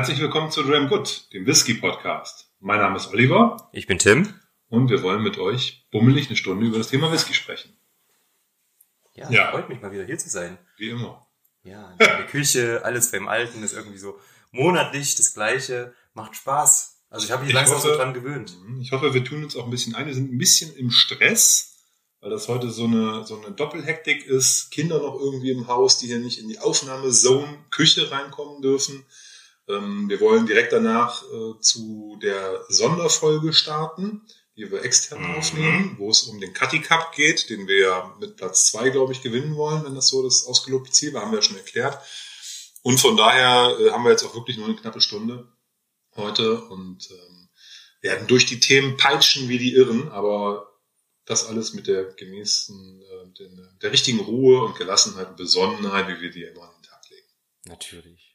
Herzlich willkommen zu Dram Good, dem Whisky Podcast. Mein Name ist Oliver. Ich bin Tim. Und wir wollen mit euch bummelig eine Stunde über das Thema Whisky sprechen. Ja, ja. freut mich mal wieder hier zu sein. Wie immer. Ja, in der Küche, alles beim Alten ist irgendwie so monatlich das Gleiche, macht Spaß. Also ich habe mich langsam hoffe, so dran gewöhnt. Mhm, ich hoffe, wir tun uns auch ein bisschen ein. Wir sind ein bisschen im Stress, weil das heute so eine, so eine Doppelhektik ist. Kinder noch irgendwie im Haus, die hier nicht in die Aufnahmezone Küche reinkommen dürfen. Ähm, wir wollen direkt danach äh, zu der Sonderfolge starten, die wir extern mhm. aufnehmen, wo es um den Cutty Cup geht, den wir mit Platz zwei, glaube ich, gewinnen wollen, wenn das so das ausgelobte Ziel war, haben wir ja schon erklärt. Und von daher äh, haben wir jetzt auch wirklich nur eine knappe Stunde heute und ähm, werden durch die Themen peitschen wie die Irren, aber das alles mit der gemäßen, äh, der richtigen Ruhe und Gelassenheit und Besonnenheit, wie wir die immer an den Tag legen. Natürlich.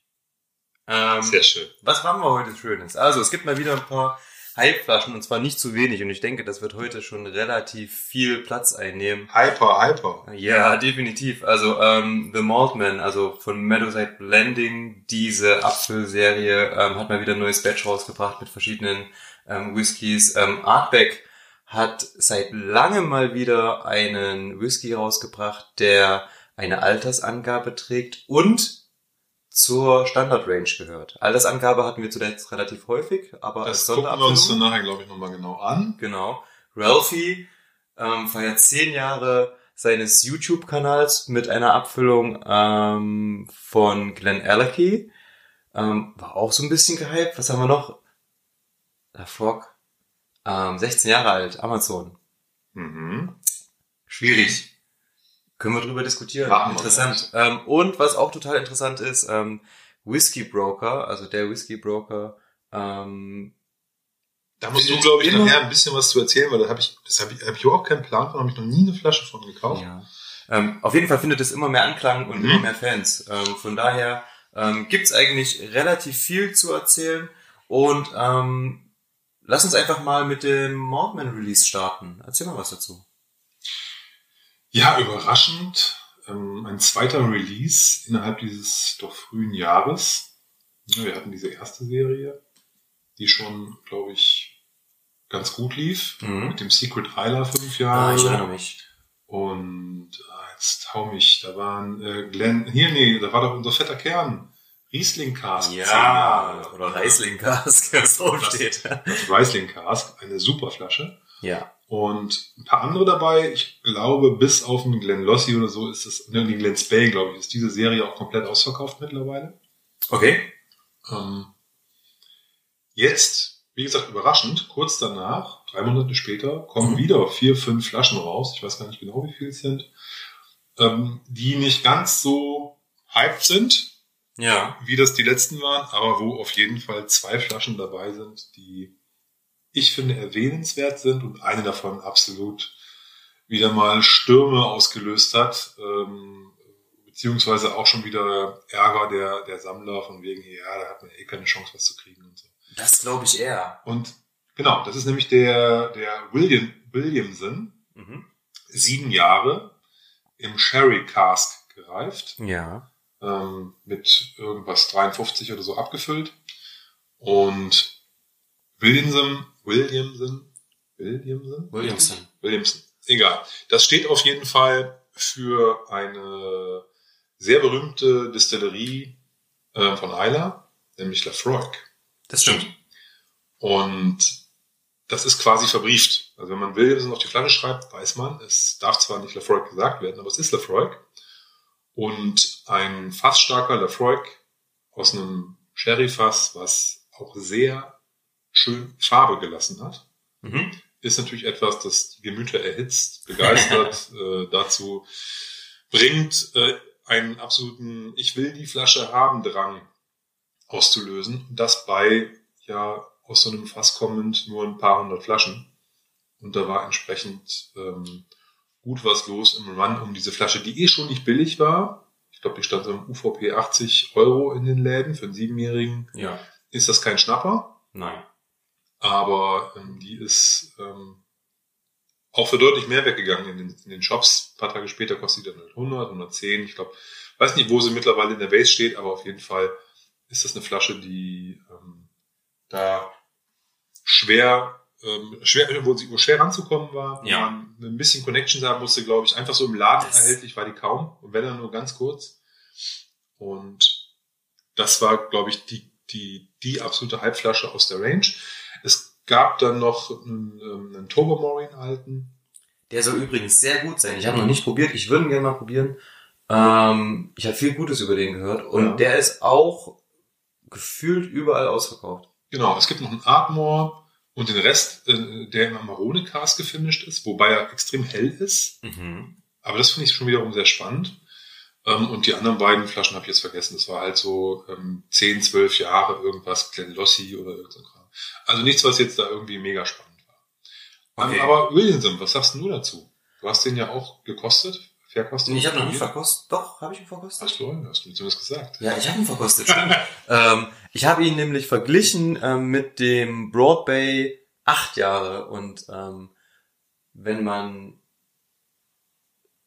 Ähm, Sehr schön. Was machen wir heute Schönes? Also, es gibt mal wieder ein paar Hypeflaschen und zwar nicht zu wenig und ich denke, das wird heute schon relativ viel Platz einnehmen. Hyper, hyper. Ja, definitiv. Also ähm, The Maltman, also von Meadowside Blending, diese Apfelserie ähm, hat mal wieder ein neues Batch rausgebracht mit verschiedenen ähm, Whiskys. Ähm, Artback hat seit langem mal wieder einen Whisky rausgebracht, der eine Altersangabe trägt und zur Standardrange gehört. Altersangabe hatten wir zuletzt relativ häufig, aber das als gucken wir uns dann nachher, glaube ich, nochmal genau an. Genau. Ralphie ähm, feiert zehn Jahre seines YouTube-Kanals mit einer Abfüllung ähm, von Glenn Allerkey. Ähm, war auch so ein bisschen gehypt. Was haben wir noch? Der Frog. Ähm, 16 Jahre alt, Amazon. Mhm. Schwierig. Können wir drüber diskutieren. Machen interessant. Ähm, und was auch total interessant ist, ähm, Whiskey Broker, also der Whiskey Broker, ähm, da musst du, glaube ich, nachher ein bisschen was zu erzählen, weil da habe ich, das habe ich, hab ich überhaupt keinen Plan von, habe ich noch nie eine Flasche von gekauft. Ja. Ähm, auf jeden Fall findet es immer mehr Anklang und mhm. immer mehr Fans. Ähm, von daher ähm, gibt eigentlich relativ viel zu erzählen und ähm, lass uns einfach mal mit dem Mordman Release starten. Erzähl mal was dazu. Ja, überraschend. Ähm, ein zweiter Release innerhalb dieses doch frühen Jahres. Ja, wir hatten diese erste Serie, die schon, glaube ich, ganz gut lief. Mhm. Mit dem Secret Isla fünf Jahre. Ah, ich erinnere mich. Und ah, jetzt hau mich, da waren äh, Glenn, hier, nee, da war doch unser fetter Kern. Riesling Cask. Ja, oder Riesling Cask, was draufsteht. Das Riesling Cask, eine super Flasche. Ja. Und ein paar andere dabei. Ich glaube, bis auf den Glenn Lossi oder so ist es, ne, den Glenn Spay, glaube ich, ist diese Serie auch komplett ausverkauft mittlerweile. Okay. Ähm, jetzt, wie gesagt, überraschend, kurz danach, drei Monate später, kommen mhm. wieder vier, fünf Flaschen raus. Ich weiß gar nicht genau, wie viel es sind. Ähm, die nicht ganz so hyped sind. Ja. Wie das die letzten waren, aber wo auf jeden Fall zwei Flaschen dabei sind, die ich finde, erwähnenswert sind und eine davon absolut wieder mal Stürme ausgelöst hat, ähm, beziehungsweise auch schon wieder Ärger der, der Sammler von wegen, ja, da hat man eh keine Chance, was zu kriegen und so. Das glaube ich eher. Und genau, das ist nämlich der, der William, Williamson, mhm. sieben Jahre im Sherry Cask gereift. Ja. Ähm, mit irgendwas 53 oder so abgefüllt. Und Williamson Williamson. Williamson? Williamson. Williamson. Egal. Das steht auf jeden Fall für eine sehr berühmte Distillerie äh, von Isla, nämlich Lafroig. Das stimmt. Und das ist quasi verbrieft. Also wenn man Williamson auf die Flasche schreibt, weiß man, es darf zwar nicht Lafroig gesagt werden, aber es ist Lafroig. Und ein fassstarker Lafroig aus einem Sherry-Fass, was auch sehr schön Farbe gelassen hat. Mhm. Ist natürlich etwas, das die Gemüter erhitzt, begeistert, äh, dazu bringt, äh, einen absoluten Ich will die Flasche haben Drang auszulösen. Und das bei ja aus so einem Fass kommend nur ein paar hundert Flaschen. Und da war entsprechend ähm, gut was los im Run um diese Flasche, die eh schon nicht billig war. Ich glaube, die stand so im UVP 80 Euro in den Läden. Für einen Siebenjährigen ja. ist das kein Schnapper. Nein aber ähm, die ist ähm, auch für deutlich mehr weggegangen in den, in den Shops. Ein paar Tage später kostet die dann 100, halt 110. Ich glaube, weiß nicht, wo sie mittlerweile in der Base steht, aber auf jeden Fall ist das eine Flasche, die ähm, da schwer, ähm, schwer, wo, sie, wo schwer ranzukommen war, Ja. man ein bisschen Connections haben musste, glaube ich. Einfach so im Laden Das- erhältlich war die kaum, und wenn dann nur ganz kurz. Und das war, glaube ich, die, die, die absolute Halbflasche aus der Range. Es gab dann noch einen, ähm, einen Turbomorin alten. Der soll übrigens sehr gut sein. Ich habe noch nicht probiert, ich würde ihn gerne mal probieren. Ähm, ich habe viel Gutes über den gehört und Ja. der ist auch gefühlt überall ausverkauft. Genau, es gibt noch einen Ardmore und den Rest, äh, der im Amarone Cast gefinisht ist, wobei er extrem hell ist. Mhm. Aber das finde ich schon wiederum sehr spannend. Ähm, und die anderen beiden Flaschen habe ich jetzt vergessen. Das war halt so ähm, 10, 12 Jahre irgendwas, Glenlossie oder irgend so. Also nichts, was jetzt da irgendwie mega spannend war. Okay. Ähm, aber Williamson, was sagst du dazu? Du hast den ja auch gekostet, verkostet. Ich habe noch nicht verkostet. Doch, habe ich ihn verkostet? Hast du, hast du mir zumindest gesagt. Ja, ich habe ihn verkostet. stimmt. ähm, ich habe ihn nämlich verglichen ähm, mit dem Broad Bay acht Jahre und ähm, wenn man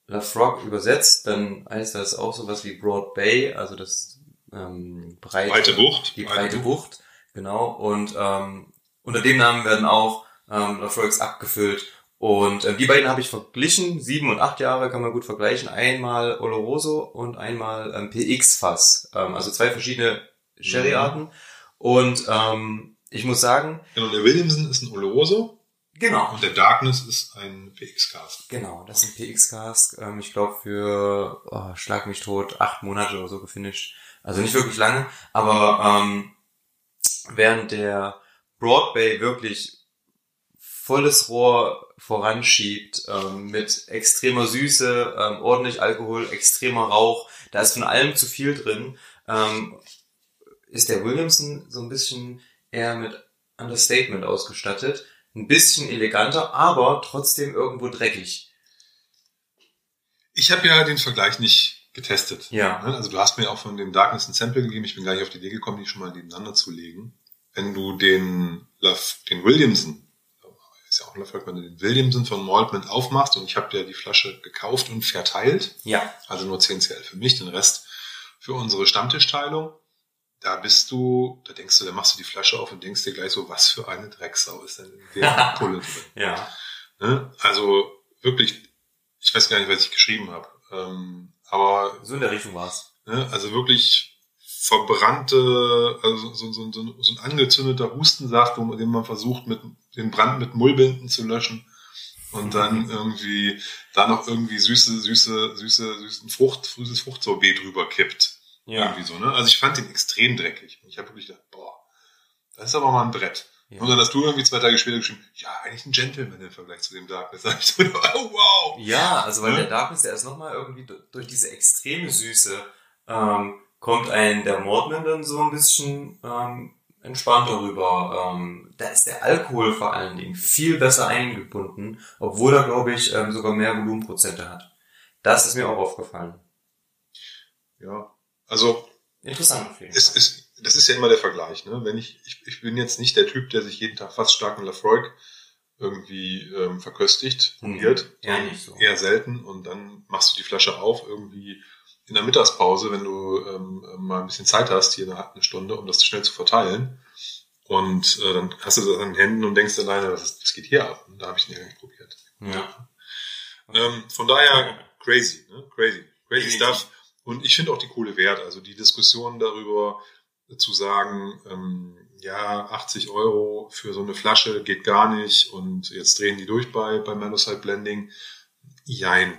Lafroig übersetzt, dann heißt das auch sowas wie Broad Bay, also das ähm, breite, Breite Bucht. die breite Bucht, genau. Und ähm, unter dem Namen werden auch ähm, Lafroigs abgefüllt. Und ähm, die beiden habe ich verglichen. Sieben und acht Jahre kann man gut vergleichen. Einmal Oloroso und einmal ähm, PX-Fass. Ähm, also zwei verschiedene Sherry-Arten. Und ähm, ich muss sagen, Genau, der Williamson ist ein Oloroso genau, und der Darkness ist ein PX-Cast. Genau, das ist ein PX-Cask. Ähm, ich glaube für, oh, schlag mich tot, acht Monate oder so gefinisht. Also nicht wirklich lange, aber ähm, während der Broad Bay wirklich volles Rohr voranschiebt, ähm, mit extremer Süße, ähm, ordentlich Alkohol, extremer Rauch, da ist von allem zu viel drin, ähm, ist der Williamson so ein bisschen eher mit Understatement ausgestattet. Ein bisschen eleganter, aber trotzdem irgendwo dreckig. Ich habe ja den Vergleich nicht getestet. Ja. Ne? Also du hast mir auch von dem Darkness ein Sample gegeben. Ich bin gar nicht auf die Idee gekommen, die schon mal nebeneinander zu legen. Wenn du den, den Williamson, ist ja auch ein Lafroig, wenn du den Williamson von Maltman aufmachst und ich habe dir die Flasche gekauft und verteilt, Ja. also nur 10 CL für mich, den Rest für unsere Stammtischteilung. Da bist du, da denkst du, da machst du die Flasche auf und denkst dir gleich so, was für eine Drecksau ist denn in der Pulle drin. Ja. Ne? Also wirklich, ich weiß gar nicht, was ich geschrieben habe. Ähm, aber So in der Richtung war's. ne, also wirklich verbrannte, also so, so, so, so ein angezündeter Hustensaft, den man versucht, mit den Brand mit Mullbinden zu löschen. Und dann irgendwie da noch irgendwie süße, süße, süße, süßen Frucht, süßes Fruchtsorbet drüber kippt. Irgendwie so, ne? Also ich fand den extrem dreckig. Und ich habe wirklich gedacht, boah, das ist aber mal ein Brett. Ja. Und dann hast du irgendwie zwei Tage später geschrieben, ja, eigentlich ein Gentleman im Vergleich zu dem Darkness. Da ich so, oh, wow. Ja, also weil Ne? der Darkness, der ist nochmal irgendwie du- durch diese extreme Süße, ähm, kommt ein der Mordman dann so ein bisschen ähm, entspannter rüber. Ähm, da ist der Alkohol vor allen Dingen viel besser eingebunden, obwohl er, glaube ich, ähm, sogar mehr Volumenprozente hat. Das ist mir auch aufgefallen. Ja, also Interessant Fall. es, das ist ja immer der Vergleich. Ne? Wenn ich, ich, ich bin jetzt nicht der Typ, der sich jeden Tag fast starken Lafroig irgendwie ähm, verköstigt, probiert. Mhm. Eher nicht so. Eher selten. Und dann machst du die Flasche auf irgendwie in der Mittagspause, wenn du ähm, mal ein bisschen Zeit hast, hier eine, eine Stunde, um das schnell zu verteilen. Und äh, dann hast du das an den Händen und denkst alleine, was, was geht hier ab? Und da habe ich den ja nicht probiert. Ja. Ähm, von daher crazy, ne? crazy, crazy stuff. Und ich finde auch die Kohle wert. Also die Diskussion darüber zu sagen, ähm, ja, 80 Euro für so eine Flasche geht gar nicht und jetzt drehen die durch bei, bei Manosite Blending. Jein.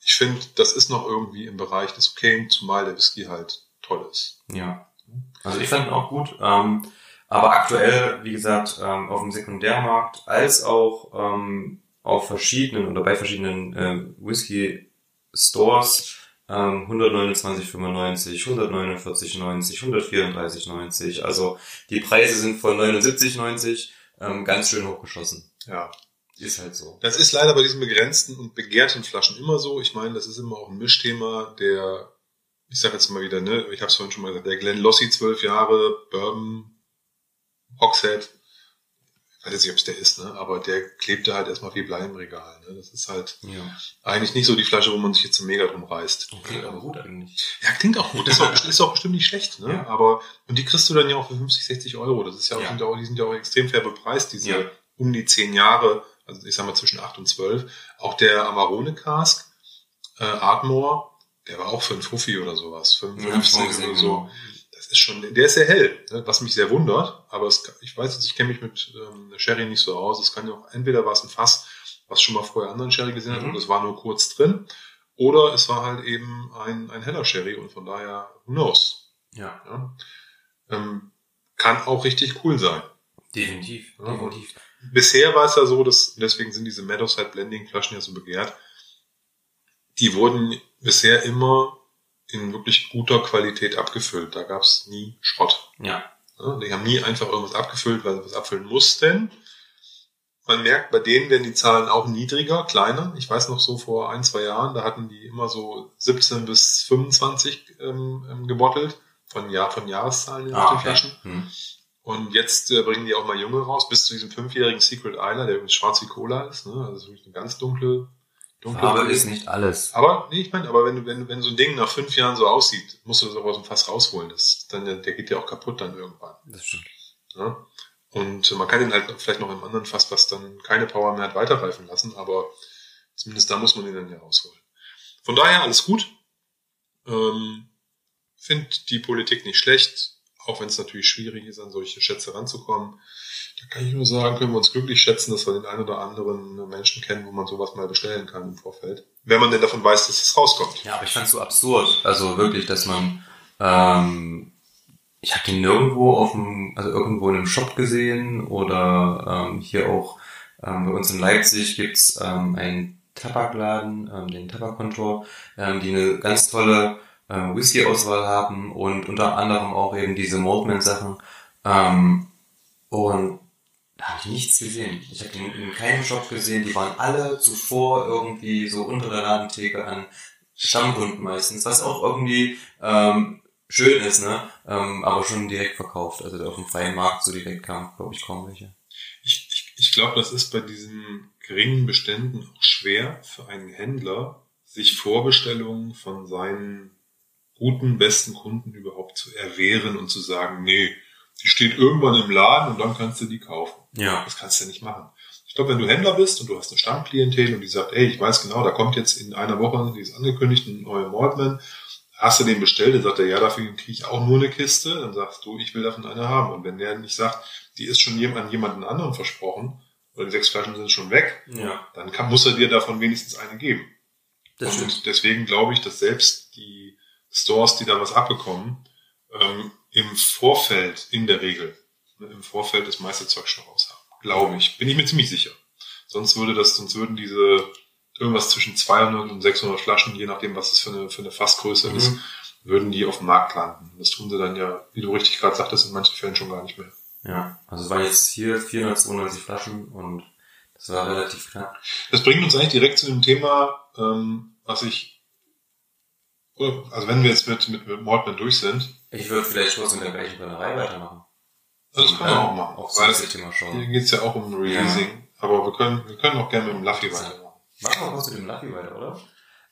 Ich finde, das ist noch irgendwie im Bereich des Okayen, zumal der Whisky halt toll ist. Ja. Also ich fand ihn auch gut. Ähm, aber aktuell, wie gesagt, ähm, auf dem Sekundärmarkt als auch ähm, auf verschiedenen oder bei verschiedenen äh, Whisky-Stores ähm, 129,95, 149,90, 134,90. Also die Preise sind von 79,90 ähm, ganz schön hochgeschossen. Ja. Ist halt so. Das ist leider bei diesen begrenzten und begehrten Flaschen immer so. Ich meine, das ist immer auch ein Mischthema, der, ich sage jetzt mal wieder, ne, ich habe es vorhin schon mal gesagt, der Glenn Lossie zwölf Jahre, Bourbon, Hogshead, ich weiß jetzt nicht, ob es der ist, ne? aber der klebte halt erstmal wie Blei im Regal. Ne? Das ist halt Ja. eigentlich nicht so die Flasche, wo man sich jetzt so mega drum reißt. Okay, aber gut eigentlich. Ja, klingt auch gut. Das ist auch, ist auch bestimmt nicht schlecht, ne? Ja. Aber, und die kriegst du dann ja auch für 50, 60 Euro. Das ist ja auch, Ja. Sind ja auch die sind ja auch extrem fair bepreist, diese Ja. um die 10 Jahre, also ich sag mal zwischen 8 und 12. Auch der Amarone Cask, äh, Ardmore, der war auch für ein Fuffi oder sowas. 55 oder so. Ist schon, der ist sehr hell, ne? was mich sehr wundert. Aber es, ich weiß jetzt, ich kenne mich mit ähm, Sherry nicht so aus. Es kann ja auch, entweder war es ein Fass, was schon mal vorher anderen Sherry gesehen hat Mhm. und es war nur kurz drin. Oder es war halt eben ein, ein heller Sherry und von daher, who knows? Ja, Ja? Ähm, kann auch richtig cool sein. definitiv. Ja, definitiv. Bisher war es ja so, dass, deswegen sind diese Meadowside Blending Flaschen ja so begehrt, die wurden bisher immer in wirklich guter Qualität abgefüllt. Da gab es nie Schrott. Ja. Ja, die haben nie einfach irgendwas abgefüllt, weil sie was abfüllen mussten. Man merkt, bei denen werden die Zahlen auch niedriger, kleiner. Ich weiß noch so vor ein, zwei Jahren, da hatten die immer so 17 bis 25 ähm, ähm, gebottelt von Jahr von Jahreszahlen in Ah, den okay. Flaschen. Hm. Und jetzt äh, bringen die auch mal junge raus, bis zu diesem fünfjährigen Secret Isla, der übrigens schwarz wie Cola ist. Ne? Also das ist wirklich eine ganz dunkle, Brille. ist nicht alles. Aber, nee, ich meine, aber wenn, wenn, wenn so ein Ding nach fünf Jahren so aussieht, musst du das auch aus dem Fass rausholen. Das, dann, der geht ja auch kaputt dann irgendwann. Das stimmt. Ja? Und man kann ihn halt vielleicht noch im anderen Fass, was dann keine Power mehr hat, weiterreifen lassen, aber zumindest da muss man ihn dann ja rausholen. Von daher alles gut. Ähm, Find die Politik nicht schlecht, auch wenn es natürlich schwierig ist, an solche Schätze ranzukommen. Da kann ich nur sagen, können wir uns glücklich schätzen, dass wir den einen oder anderen Menschen kennen, wo man sowas mal bestellen kann im Vorfeld. Wenn man denn davon weiß, dass es rauskommt. Ja, aber ich fand's so absurd. Also wirklich, dass man, ähm, ich habe den nirgendwo auf dem, also irgendwo in einem Shop gesehen oder ähm, hier auch ähm, bei uns in Leipzig gibt's ähm, einen Tabakladen, ähm, den Tabakkontor, ähm, die eine ganz tolle äh, Whisky-Auswahl haben und unter anderem auch eben diese Maltman-Sachen. Ähm, und da habe ich nichts gesehen. Ich habe den in keinem Shop gesehen. Die waren alle zuvor irgendwie so unter der Ladentheke an Stammkunden meistens, was auch irgendwie ähm, schön ist, ne? Ähm, aber schon direkt verkauft. Also auf dem freien Markt so direkt kam, glaube ich, kaum welche. Ich, ich, ich glaube, das ist bei diesen geringen Beständen auch schwer für einen Händler, sich Vorbestellungen von seinen guten, besten Kunden überhaupt zu erwehren und zu sagen, nee, die steht irgendwann im Laden und dann kannst du die kaufen. Ja. Das kannst du nicht machen. Ich glaube, wenn du Händler bist und du hast eine Stammklientel und die sagt, ey, ich weiß genau, da kommt jetzt in einer Woche, die ist angekündigt, ein neuer Mordman, hast du den bestellt, dann sagt er, ja, dafür kriege ich auch nur eine Kiste, dann sagst du, ich will davon eine haben. Und wenn der nicht sagt, die ist schon an jemanden anderen versprochen, oder die sechs Flaschen sind schon weg, Ja. dann kann, muss er dir davon wenigstens eine geben. Das stimmt. Und deswegen glaube ich, dass selbst die Stores, die da was abbekommen, ähm, im Vorfeld, in der Regel, ne, im Vorfeld das meiste Zeug schon raus haben. Glaube ich. Bin ich mir ziemlich sicher. Sonst würde das, sonst würden diese irgendwas zwischen 200 und 600 Flaschen, je nachdem, was es für eine, für eine Fassgröße Mhm. ist, würden die auf dem Markt landen. Das tun sie dann ja, wie du richtig gerade sagtest, in manchen Fällen schon gar nicht mehr. Ja. Also es waren jetzt hier 492 Flaschen und das war relativ knapp. Das bringt uns eigentlich direkt zu dem Thema, ähm, was ich, also wenn wir jetzt mit, mit, mit Mordman durch sind, Ich würde vielleicht kurz in der gleichen Brennerei weitermachen. das können wir auch machen. Auch Weil das Thema hier schauen. geht's ja auch um Releasing. Aber wir können, wir können auch gerne mit dem Luffy weitermachen. Machen wir kurz mit dem Lucky weiter, oder?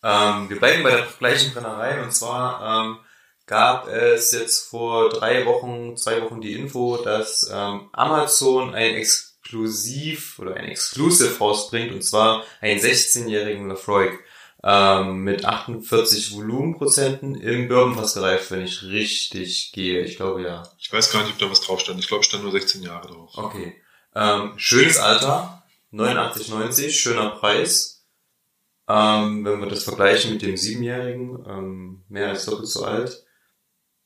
Ähm, wir bleiben bei der gleichen Brennerei und zwar ähm, gab es jetzt vor drei Wochen, zwei Wochen die Info, dass ähm, Amazon ein Exklusiv oder ein Exclusive rausbringt und zwar einen 16-jährigen Lafroig ähm, mit 48 Volumenprozenten im Bourbonfass gereift, wenn ich richtig gehe. Ich glaube ja. Ich weiß gar nicht, ob da was drauf stand. Ich glaube, es stand nur 16 Jahre drauf. Okay. Ähm, schönes Alter, 89,90, schöner Preis. Ähm, wenn wir das vergleichen mit dem Siebenjährigen, ähm, mehr als doppelt so alt.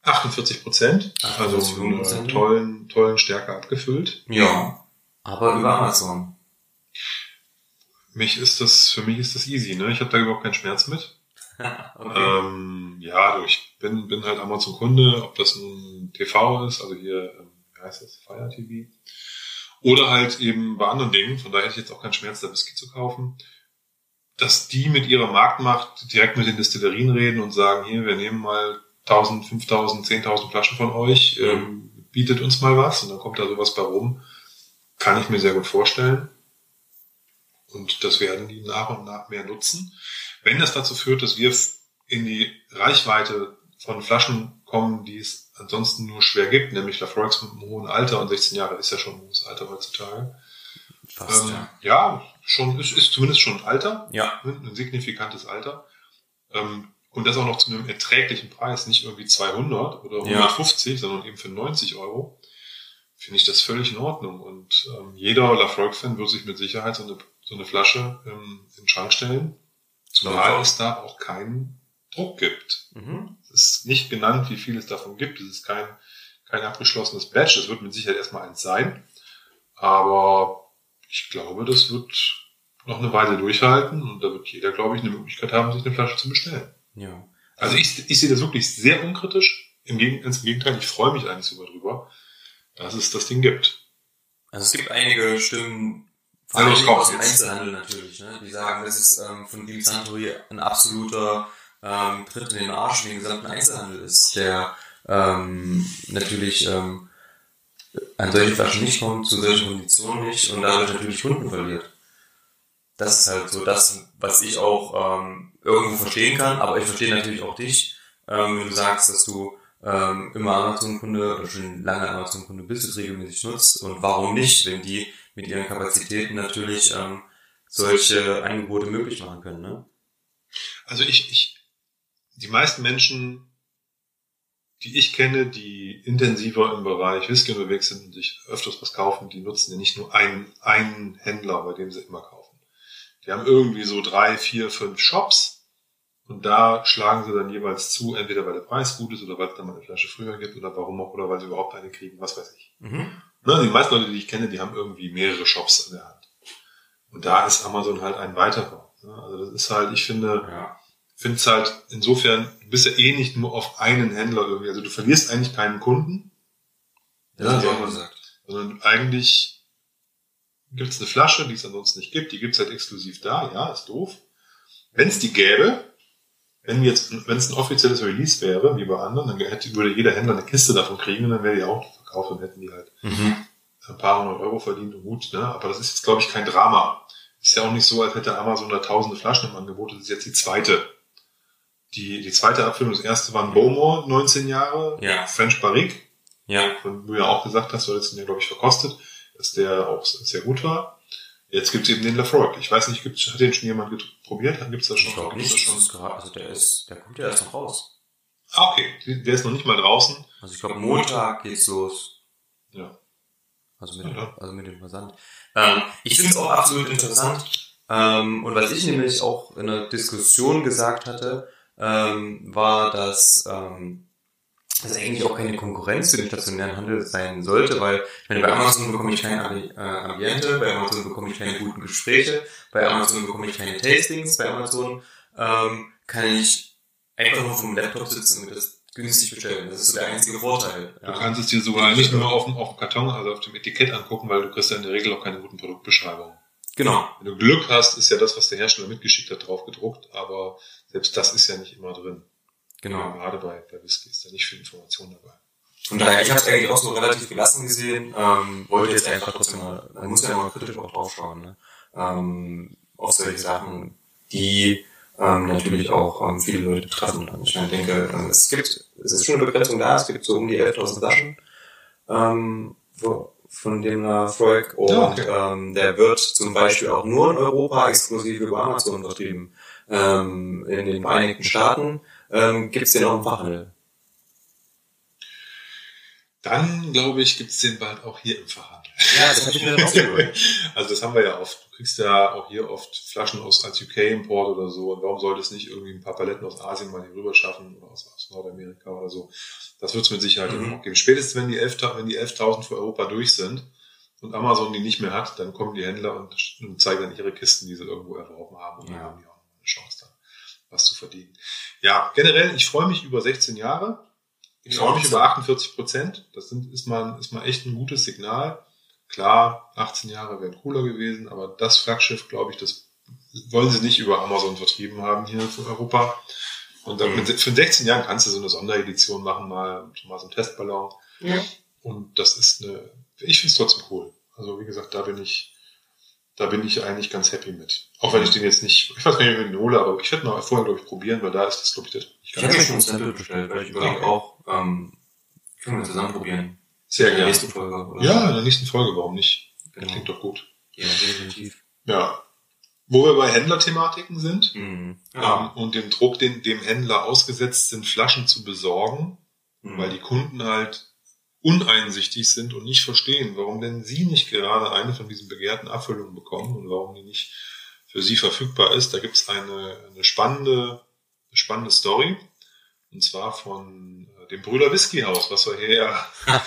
48 Prozent. Also 48 einen tollen, tollen Stärke abgefüllt. Ja. Aber über Amazon. Mich ist das, für mich ist das easy, ne? Ich habe da überhaupt keinen Schmerz mit. okay. Ähm, ja, du, ich bin, bin halt Amazon-Kunde, ob das nun TV ist, also hier, ähm, wie heißt das, Fire TV. Oder halt eben bei anderen Dingen, von daher hätte ich jetzt auch keinen Schmerz, da Whisky zu kaufen. Dass die mit ihrer Marktmacht direkt mit den Destillerien reden und sagen, hier, wir nehmen mal 1000, 5000, 10.000 Flaschen von euch, ähm, bietet uns mal was und dann kommt da sowas bei rum. kann ich mir sehr gut vorstellen. Und das werden die nach und nach mehr nutzen. Wenn das dazu führt, dass wir in die Reichweite von Flaschen kommen, die es ansonsten nur schwer gibt, nämlich Lafroix mit einem hohen Alter und 16 Jahre ist ja schon ein hohes Alter heutzutage. Fast, ähm, ja. ja, schon, ist, ist zumindest schon ein Alter. Ja. Ein signifikantes Alter. Ähm, und das auch noch zu einem erträglichen Preis, nicht irgendwie 200 oder 150, ja. sondern eben für 90 Euro, finde ich das völlig in Ordnung. Und ähm, jeder Lafroig-Fan wird sich mit Sicherheit so eine, so eine Flasche ähm, in den Schrank stellen, zumal es da auch keinen Druck gibt. Mhm. Es ist nicht genannt, wie viel es davon gibt. Es ist kein, kein abgeschlossenes Batch. Es wird mit Sicherheit erstmal eins sein. Aber ich glaube, das wird noch eine Weile durchhalten und da wird jeder, glaube ich, eine Möglichkeit haben, sich eine Flasche zu bestellen. Ja. Also ich, ich sehe das wirklich sehr unkritisch. Im, Gegenteil, im Gegenteil, ich freue mich eigentlich sogar drüber, dass es das Ding gibt. Also es gibt einige Stimmen, vor allem aus dem Einzelhandel natürlich, ne? die sagen, das ist ähm, von Gil Santori ein absoluter ähm, Tritt in den Arsch in den gesamten Einzelhandel ist, der ähm, natürlich ähm, an solche Flaschen nicht kommt, zu solchen Konditionen nicht und dadurch natürlich Kunden verliert. Das ist halt so das, was ich auch ähm, irgendwo verstehen kann, aber ich verstehe natürlich auch dich, ähm, wenn du sagst, dass du ähm, immer Amazon-Kunde oder schon lange Amazon-Kunde bist, es regelmäßig nutzt und warum nicht, wenn die mit ihren Kapazitäten natürlich ähm, solche Angebote möglich machen können. Ne? Also ich, ich, die meisten Menschen, die ich kenne, die intensiver im Bereich Whisky unterwegs sind und sich öfters was kaufen, die nutzen ja nicht nur einen, einen Händler, bei dem sie immer kaufen. Die haben irgendwie so drei, vier, fünf Shops und da schlagen sie dann jeweils zu, entweder weil der Preis gut ist oder weil es dann mal eine Flasche früher gibt oder warum auch, oder weil sie überhaupt eine kriegen, was weiß ich. Mhm. Ne, die meisten Leute, die ich kenne, die haben irgendwie mehrere Shops in der Hand. Und da ist Amazon halt ein weiterer. Ne? Also das ist halt, ich finde, ja. finde es halt insofern, du bist ja eh nicht nur auf einen Händler irgendwie, also du verlierst eigentlich keinen Kunden. Ja, ja sondern, sondern eigentlich gibt es eine Flasche, die es ansonsten nicht gibt, die gibt es halt exklusiv da, ja, ist doof. Wenn es die gäbe, wenn jetzt, wenn es ein offizielles Release wäre, wie bei anderen, dann hätte, würde jeder Händler eine Kiste davon kriegen und dann wäre die auch verkauft und hätten die halt mhm. ein paar hundert Euro verdient und gut, ne? Aber das ist jetzt, glaube ich, kein Drama. Ist ja auch nicht so, als hätte Amazon da tausende Flaschen im Angebot. Das ist jetzt die zweite. Die, die zweite Abfüllung, das erste war ein Bowmore, 19 Jahre, ja. French Barrique. Ja. Von du ja auch gesagt hast, du hast den ja, glaube ich, verkostet dass der auch sehr gut war. Jetzt gibt es eben den Lafroig. Ich weiß nicht, gibt's, hat den schon jemand probiert? Gibt es das schon? Ich glaube nicht. Schon? Grad, also der ist, der kommt ja erst noch raus. Ah, okay. Der ist noch nicht mal draußen. Also ich glaube, Montag geht's los. Ja. Also mit, ja. also mit dem Versand. Ähm, ich finde es auch absolut interessant. Ähm, und was ich nämlich auch in der Diskussion gesagt hatte, ähm, war, dass ähm, das eigentlich auch keine Konkurrenz für den stationären Handel sein sollte, weil ich meine, bei Amazon bekomme ich kein äh, Ambiente, bei Amazon bekomme ich keine guten Gespräche, bei Amazon bekomme ich keine Tastings, bei Amazon ähm, kann ich einfach nur vom Laptop sitzen und das günstig bestellen. Das ist so der einzige Vorteil. Ja. Du kannst es dir sogar nicht nur auf dem, auf dem Karton, also auf dem Etikett angucken, weil du kriegst ja in der Regel auch keine guten Produktbeschreibungen. Genau. Wenn du Glück hast, ist ja das, was der Hersteller mitgeschickt hat, drauf gedruckt, aber selbst das ist ja nicht immer drin. Genau. Gerade bei, bei Whisky ist da nicht viel Information dabei. Von daher, ich habe es eigentlich auch so relativ gelassen gesehen, ähm, wollte jetzt einfach trotzdem mal, man muss ja mal kritisch auch drauf schauen, ne? ähm, auf solche Sachen, die ähm, natürlich auch ähm, viele Leute treffen. Und ich denke, ähm, es gibt, es ist schon eine Begrenzung da, es gibt so um die 11.000 Flaschen ähm, von dem Freud und ja, okay. ähm, der wird zum Beispiel auch nur in Europa exklusiv über Amazon vertrieben. Ähm, in den Vereinigten Staaten ähm, gibt es den auch im Fachhandel? Dann, glaube ich, gibt es den bald auch hier im Fachhandel. Ja, das habe ich mir dann auch gehört. Also das haben wir ja oft. Du kriegst ja auch hier oft Flaschen aus als UK-Import oder so. Und warum sollte es nicht irgendwie ein paar Paletten aus Asien mal hier rüber schaffen oder aus, aus Nordamerika oder so? Das wird es mit Sicherheit mhm. immer geben. Spätestens wenn die 11.000 wenn die 11.000 für Europa durch sind und Amazon die nicht mehr hat, dann kommen die Händler und, und zeigen dann ihre Kisten, die sie irgendwo erworben haben. Und dann haben die auch eine Chance da was zu verdienen. Ja, generell, ich freue mich über 16 Jahre. Ich freue mich über 48 Prozent. Das sind, ist, mal, ist mal echt ein gutes Signal. Klar, 18 Jahre wären cooler gewesen, aber das Flaggschiff, glaube ich, das wollen sie nicht über Amazon vertrieben haben hier für Europa. Und dann mit, für 16 Jahren kannst du so eine Sonderedition machen, mal, mal so einen Testballon. Ja. Und das ist eine, ich finde es trotzdem cool. Also wie gesagt, da bin ich, da bin ich eigentlich ganz happy mit. Auch wenn ich den jetzt nicht, ich weiß gar nicht, ob ich den hole, aber ich werde mal vorher, glaube ich, probieren, weil da ist das, glaube ich, das nicht Ich habe mir schon ein Sample bestellt, weil ich überlege Okay. auch, ähm, können wir zusammen probieren. Sehr In der gerne. nächsten Folge. Oder Ja, in der nächsten Folge, warum nicht? Genau. Klingt doch gut. Ja, definitiv. Ja. Wo wir bei Händlerthematiken sind Mhm. ähm, und dem Druck, den dem Händler ausgesetzt sind, Flaschen zu besorgen, Mhm. weil die Kunden halt uneinsichtig sind und nicht verstehen, warum denn sie nicht gerade eine von diesen begehrten Abfüllungen bekommen und warum die nicht für sie verfügbar ist. Da gibt's eine, eine spannende, spannende Story. Und zwar von dem Brüder Whisky Haus, was wir hier ja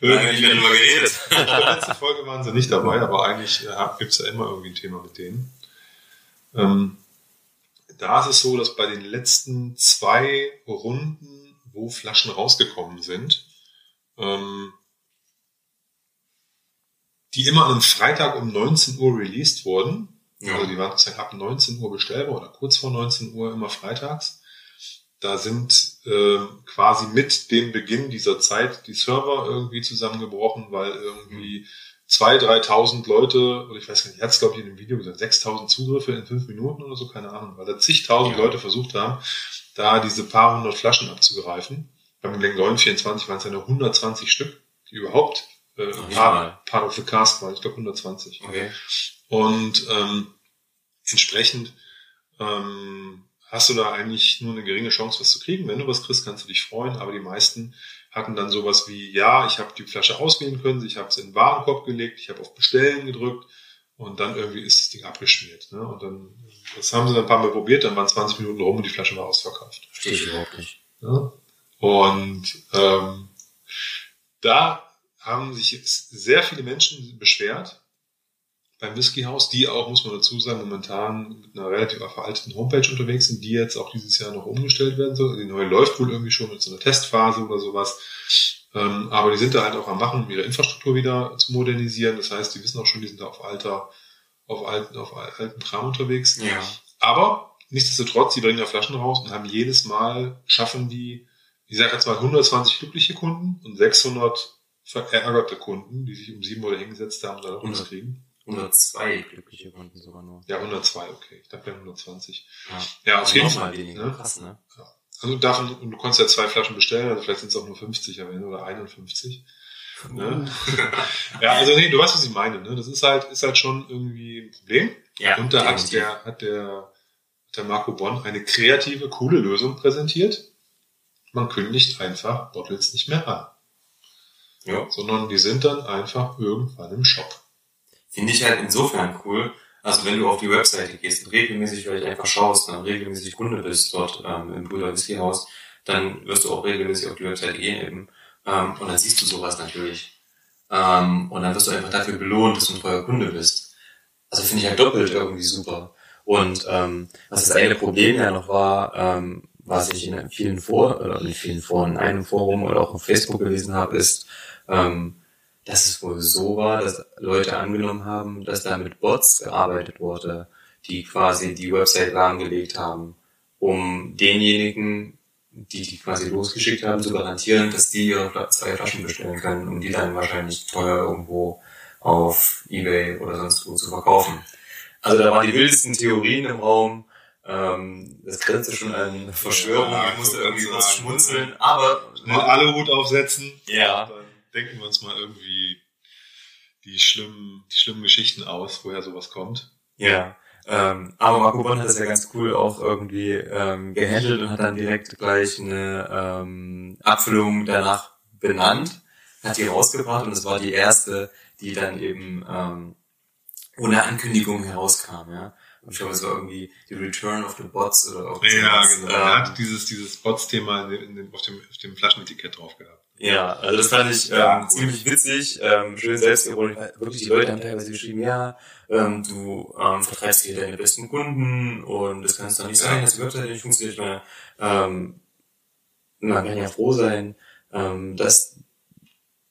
mehr drüber geredet. in der letzten Folge waren sie nicht dabei, aber eigentlich äh, gibt's ja immer irgendwie ein Thema mit denen. Ähm, da ist es so, dass bei den letzten zwei Runden, wo Flaschen rausgekommen sind, ähm, die immer an einem Freitag um 19 Uhr released wurden. Ja. Also die waren sozusagen ab 19 Uhr bestellbar oder kurz vor 19 Uhr immer freitags. Da sind äh, quasi mit dem Beginn dieser Zeit die Server irgendwie zusammengebrochen, weil irgendwie 2.000, 3.000 Leute, oder ich weiß gar nicht, er hat es glaube ich in dem Video gesagt, 6.000 Zugriffe in fünf Minuten oder so, keine Ahnung, weil da zigtausend Ja. Leute versucht haben, da diese paar hundert Flaschen abzugreifen. Beim Glengoyne 24 waren es ja nur 120 Stück, die überhaupt äh, mal. part, part of the cast waren. Ich glaube 120. Okay. Und ähm, entsprechend ähm, hast du da eigentlich nur eine geringe Chance, was zu kriegen. Wenn du was kriegst, kannst du dich freuen. Aber die meisten hatten dann sowas wie, ja, ich habe die Flasche auswählen können, ich habe es in den Warenkorb gelegt, ich habe auf Bestellen gedrückt und dann irgendwie ist das Ding abgeschmiert. Ne? Und dann, das haben sie dann ein paar Mal probiert, dann waren 20 Minuten rum und die Flasche war ausverkauft. Verstehe ich überhaupt nicht. Ja? Und ähm, da haben sich jetzt sehr viele Menschen beschwert beim Whiskyhaus, die auch, muss man dazu sagen, momentan mit einer relativ veralteten Homepage unterwegs sind, die jetzt auch dieses Jahr noch umgestellt werden soll. Die neue läuft wohl irgendwie schon mit so einer Testphase oder sowas. Ähm, aber die sind da halt auch am Machen, um ihre Infrastruktur wieder zu modernisieren. Das heißt, die wissen auch schon, die sind da auf alter, auf alten, auf alten Kram unterwegs. Ja. Aber nichtsdestotrotz, die bringen da Flaschen raus und haben jedes Mal, schaffen die, ich sage jetzt mal 120 glückliche Kunden und 600 verärgerte Kunden, die sich um sieben Uhr hingesetzt haben und dann auch nichts kriegen. 102 glückliche Kunden sogar nur. Ja, 102, okay. Ich dachte, wir haben 120. Ja. Ja, auf jeden Nochmal Fall. weniger. Ne? Krass, ne? Also davon, und du konntest ja zwei Flaschen bestellen, also vielleicht sind es auch nur 50 am Ende oder 51. Ne? ja, also nee, du weißt, was ich meine. Ne? Das ist halt, ist halt schon irgendwie ein Problem. Ja. Und da hat der, hat der, der Marco Bonn eine kreative, coole Lösung präsentiert. Man kündigt einfach Bottles nicht mehr an, Ja. sondern die sind dann einfach irgendwann im Shop. Finde ich halt insofern cool. Also wenn du auf die Webseite gehst und regelmäßig vielleicht einfach schaust, dann regelmäßig Kunde bist dort ähm, im Brüder Whisky Haus, dann wirst du auch regelmäßig auf die Webseite gehen eben. Ähm, und dann siehst du sowas natürlich. Ähm, und dann wirst du einfach dafür belohnt, dass du ein treuer Kunde bist. Also finde ich halt doppelt irgendwie super. Und ähm, was das eine Problem ja noch war, ähm, was ich in vielen Vor oder nicht vielen Foren, in einem Forum oder auch auf Facebook gelesen habe, ist, ähm, dass es wohl so war, dass Leute angenommen haben, dass da mit Bots gearbeitet wurde, die quasi die Website lahmgelegt haben, um denjenigen, die die quasi losgeschickt haben, zu garantieren, dass die ihre zwei Flaschen bestellen können, um die dann wahrscheinlich teuer irgendwo auf Ebay oder sonst wo zu verkaufen. Also da waren die wildesten Theorien im Raum. Ähm, das grenzte schon an Verschwörung. Ich musste irgendwie was schmunzeln. Aber alle Hut aufsetzen. ja, denken wir uns mal irgendwie die schlimmen, die schlimmen Geschichten aus, woher sowas kommt. Ja, ähm, aber Marco Bonn hat das ja ganz cool auch irgendwie ähm, gehandelt und hat dann direkt gleich eine ähm, Abfüllung danach benannt, hat die rausgebracht und es war die erste, die dann eben ähm, ohne Ankündigung herauskam, ja. Und ich glaube, es war irgendwie die Return of the Bots oder auch Ja, genau. Er Ähm, hat dieses, dieses Bots-Thema auf, dem, auf dem Flaschenetikett drauf gehabt. Ja, also das fand ich ähm, Ja, ziemlich witzig, ähm, schön selbstironisch. weil Wirklich, die Leute haben teilweise geschrieben, ja, ähm, du ähm, vertreibst hier deine besten Kunden und es kann es doch nicht sein, dass die Webseite nicht funktioniert. Weil, ähm, man kann ja froh sein, ähm, dass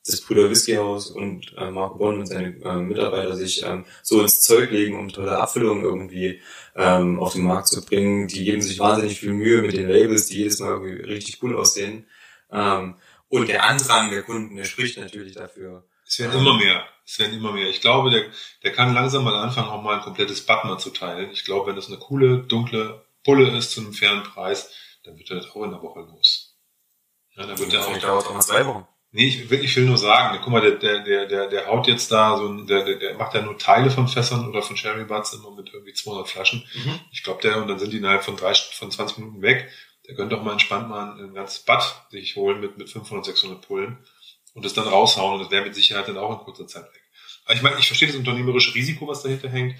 das Brüder Whiskyhaus und äh, Marco Bonn und seine äh, Mitarbeiter sich ähm, so ins Zeug legen, um tolle Abfüllungen irgendwie ähm, auf den Markt zu bringen. Die geben sich wahnsinnig viel Mühe mit den Labels, die jedes Mal irgendwie richtig cool aussehen. Ähm, und der Andrang der Kunden, der spricht natürlich dafür. Es werden immer mehr. es werden immer mehr. Ich glaube, der, der kann langsam mal anfangen, auch mal ein komplettes Butner zu teilen. Ich glaube, wenn das eine coole, dunkle Pulle ist zu einem fairen Preis, dann wird er das auch in der Woche los. Ja, dann wird der auch. dauert auch mal zwei Wochen. Nee, ich will, ich will nur sagen, guck mal, der, der, der, der, der haut jetzt da so ein, der, der, der macht ja nur Teile von Fässern oder von Sherry Butts immer mit irgendwie 200 Flaschen. Mhm. Ich glaube, der, und dann sind die innerhalb von drei, von 20 Minuten weg. Der könnte doch mal entspannt mal ein, ein ganzes Bad sich holen mit, mit 500, 600 Pullen und das dann raushauen und das wäre mit Sicherheit dann auch in kurzer Zeit weg. Aber ich meine, ich verstehe das unternehmerische Risiko, was dahinter hängt.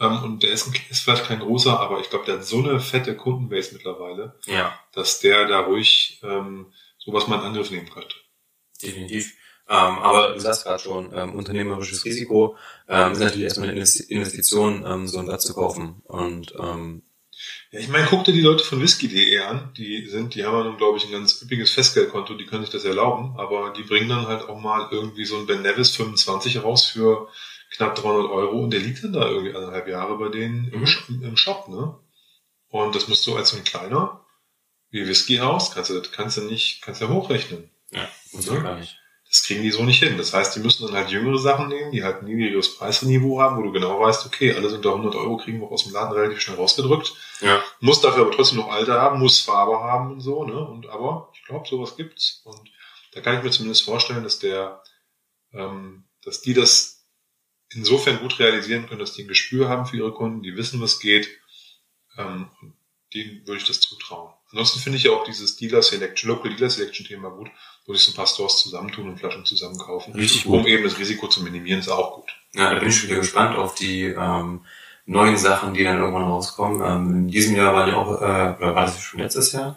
Ähm, und der ist, ist vielleicht kein großer, aber ich glaube, der hat so eine fette Kundenbase mittlerweile, ja. dass der da ruhig ähm, sowas mal in Angriff nehmen könnte. Definitiv. Ähm, aber du sagst gerade schon, ähm, unternehmerisches Risiko ähm, ist natürlich erstmal eine Investition, ähm, so ein Blatt zu kaufen. Und ähm, ja, ich meine, guck dir die Leute von Whisky.de an, die sind, die haben ja nun, glaube ich, ein ganz üppiges Festgeldkonto, die können sich das erlauben, aber die bringen dann halt auch mal irgendwie so ein Ben Nevis 25 raus für knapp 300 Euro und der liegt dann da irgendwie anderthalb Jahre bei denen im, mhm. im Shop, ne? Und das musst du als so ein kleiner, wie Whiskyhaus, kannst du, kannst du nicht, kannst du ja hochrechnen. Ja, muss ja? gar nicht. Das kriegen die so nicht hin. Das heißt, die müssen dann halt jüngere Sachen nehmen, die halt ein niedrigeres Preisniveau haben, wo du genau weißt, okay, alles unter 100 Euro kriegen wir aus dem Laden relativ schnell rausgedrückt. Ja. Muss dafür aber trotzdem noch Alter haben, muss Farbe haben und so, ne? Und aber ich glaube, sowas gibt's. Und da kann ich mir zumindest vorstellen, dass der, ähm, dass die das insofern gut realisieren können, dass die ein Gespür haben für ihre Kunden, die wissen, was geht. Ähm, denen würde ich das zutrauen. Ansonsten finde ich ja auch dieses Dealer Selection, Local Dealer Selection Thema gut, wo sich so ein paar Stores zusammentun und Flaschen zusammenkaufen. Richtig gut. Um eben das Risiko zu minimieren, ist auch gut. Ja, da bin ich wieder gespannt auf die ähm, neuen Sachen, die dann irgendwann rauskommen. Ähm, in diesem Jahr waren ja auch, äh, oder war das schon letztes Jahr?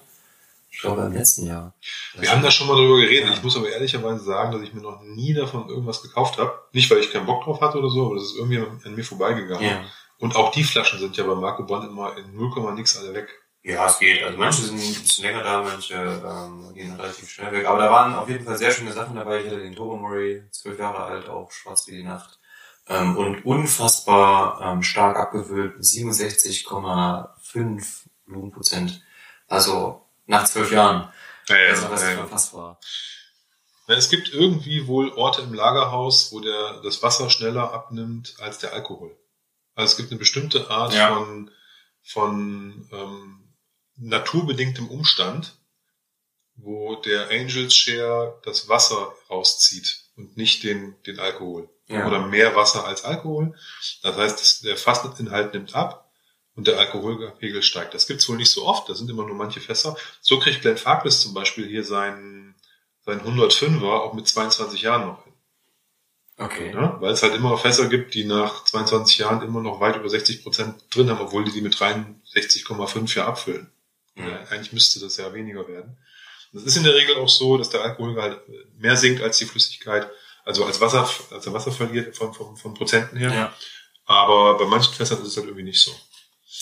Ich glaube im letzten Jahr. Das Wir haben da schon mal drüber geredet. Ja. Ich muss aber ehrlicherweise sagen, dass ich mir noch nie davon irgendwas gekauft habe. Nicht, weil ich keinen Bock drauf hatte oder so, aber das ist irgendwie an mir vorbeigegangen. Ja. Und auch die Flaschen sind ja bei Marco Bond immer in 0, nix alle weg. Ja, es geht. Also manche sind ein bisschen länger da, manche ähm, gehen relativ schnell weg. Aber da waren auf jeden Fall sehr schöne Sachen dabei. Ich hatte den Turbo Murray, zwölf Jahre alt, auch schwarz wie die Nacht. Ähm, und unfassbar ähm, stark abgefüllt, 67,5 Blumenprozent. Also nach zwölf Jahren. Ja, ja, also, das ist unfassbar. Ja, es gibt irgendwie wohl Orte im Lagerhaus, wo der, das Wasser schneller abnimmt als der Alkohol. Also es gibt eine bestimmte Art ja. von, von ähm, naturbedingtem Umstand, wo der Angels Share das Wasser rauszieht und nicht den, den Alkohol. Ja. Oder mehr Wasser als Alkohol. Das heißt, der Fassinhalt nimmt ab und der Alkoholpegel steigt. Das gibt's wohl nicht so oft, das sind immer nur manche Fässer. So kriegt Glenn Farkless zum Beispiel hier seinen, seinen 105er auch mit 22 Jahren noch hin. Okay. Ja, weil es halt immer Fässer gibt, die nach 22 Jahren immer noch weit über 60 Prozent drin haben, obwohl die die mit 63,5 ja abfüllen. Mhm. Ja, eigentlich müsste das ja weniger werden. Das ist in der Regel auch so, dass der Alkoholgehalt mehr sinkt als die Flüssigkeit, also als Wasser, als der Wasser verliert von, von, von Prozenten her. Ja. Aber bei manchen Fässern ist es halt irgendwie nicht so.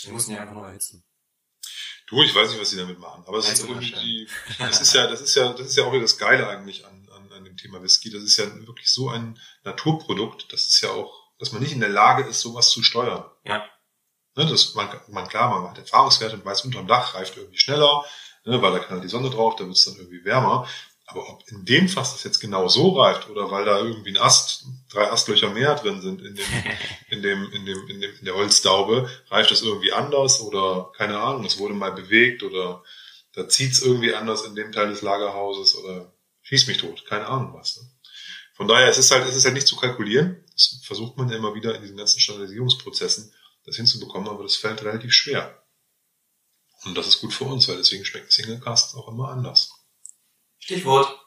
Wir müssen ja einfach nur erhitzen. Du, ich weiß nicht, was sie damit machen, aber es ist irgendwie, das ist ja, das ist ja, das ist ja auch wieder das Geile eigentlich an, an, an dem Thema Whisky. Das ist ja wirklich so ein Naturprodukt, das ist ja auch, dass man nicht in der Lage ist, sowas zu steuern. Ja. Ne, das, man, man, klar, man hat Erfahrungswerte und weiß, unterm Dach reift irgendwie schneller, ne, weil da kann die Sonne drauf, da wird es dann irgendwie wärmer. Aber ob in dem Fass das jetzt genau so reift oder weil da irgendwie ein Ast, drei Astlöcher mehr drin sind in dem, in dem, in dem, in dem, in der Holzdaube, reift das irgendwie anders oder keine Ahnung, es wurde mal bewegt oder da zieht's irgendwie anders in dem Teil des Lagerhauses oder schießt mich tot, keine Ahnung was. Ne? Von daher, es ist halt, es ist halt nicht zu kalkulieren. Das versucht man ja immer wieder in diesen ganzen Standardisierungsprozessen das hinzubekommen, aber das fällt relativ schwer. Und das ist gut für uns, weil deswegen schmeckt Singlecast auch immer anders. Stichwort.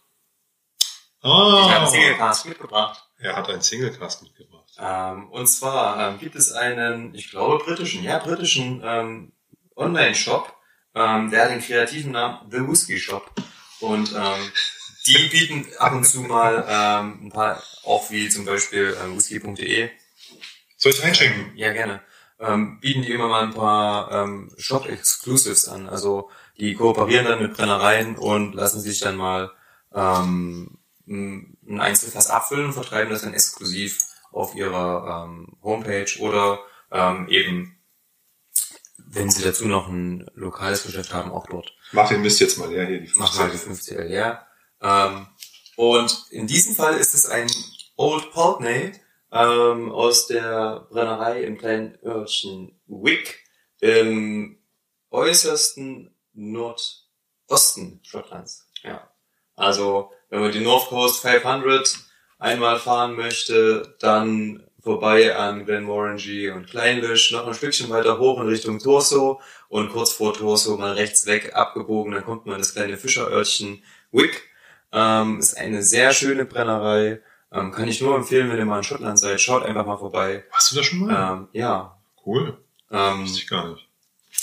Ah, ich habe einen Singlecast mitgebracht. Er hat einen Singlecast mitgebracht. Ähm, und zwar ähm, gibt es einen, ich glaube, britischen, ja, britischen ähm, Online-Shop, ähm, der hat den kreativen Namen The Whiskey Shop. Und ähm, die bieten ab und zu mal ähm, ein paar, auch wie zum Beispiel ähm, whisky.de. Soll ich einschenken? Ja, gerne ähm, bieten die immer mal ein paar ähm, Shop-Exclusives an. Also die kooperieren dann mit Brennereien und lassen sich dann mal ähm, ein Einzelfass abfüllen und vertreiben das dann exklusiv auf ihrer ähm, Homepage oder ähm, eben, wenn sie dazu noch ein lokales Geschäft haben, auch dort. Mach den Mist jetzt mal leer hier, die 50 Mach mal die 50 leer. Ähm, und in diesem Fall ist es ein Old Pulteney ähm, aus der Brennerei im kleinen Örtchen Wick im äußersten Nordosten Schottlands. Ja. Also, wenn man die North Coast 500 einmal fahren möchte, dann vorbei an Glenmorangie und Kleinlish, noch ein Stückchen weiter hoch in Richtung Torso und kurz vor Torso mal rechts weg abgebogen, dann kommt man in das kleine Fischerörtchen Wick. Ähm, ist eine sehr schöne Brennerei. Ähm, kann ich nur empfehlen, wenn ihr mal in Schottland seid, schaut einfach mal vorbei. Warst du da schon mal? Ähm, ja. Cool. Ähm, Wusste ich gar nicht.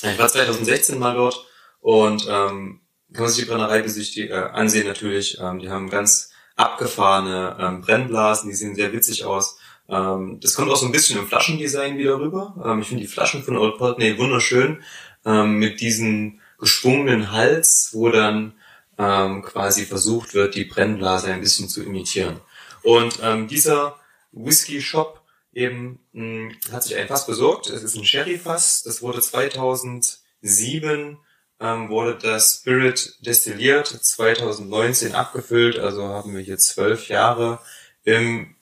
Ich war 2016 mal dort und ähm, kann man sich die Brennerei besichtigen, äh, ansehen natürlich. Ähm, die haben ganz abgefahrene ähm, Brennblasen, die sehen sehr witzig aus. Ähm, das kommt auch so ein bisschen im Flaschendesign wieder rüber. Ähm, ich finde die Flaschen von Old Pulteney wunderschön ähm, mit diesem geschwungenen Hals, wo dann ähm, quasi versucht wird, die Brennblase ein bisschen zu imitieren. Und ähm, dieser Whisky Shop eben mh, hat sich ein Fass besorgt. Es ist ein Sherry-Fass. Das wurde 2007 ähm, wurde das Spirit destilliert, 2019 abgefüllt. Also haben wir hier zwölf Jahre im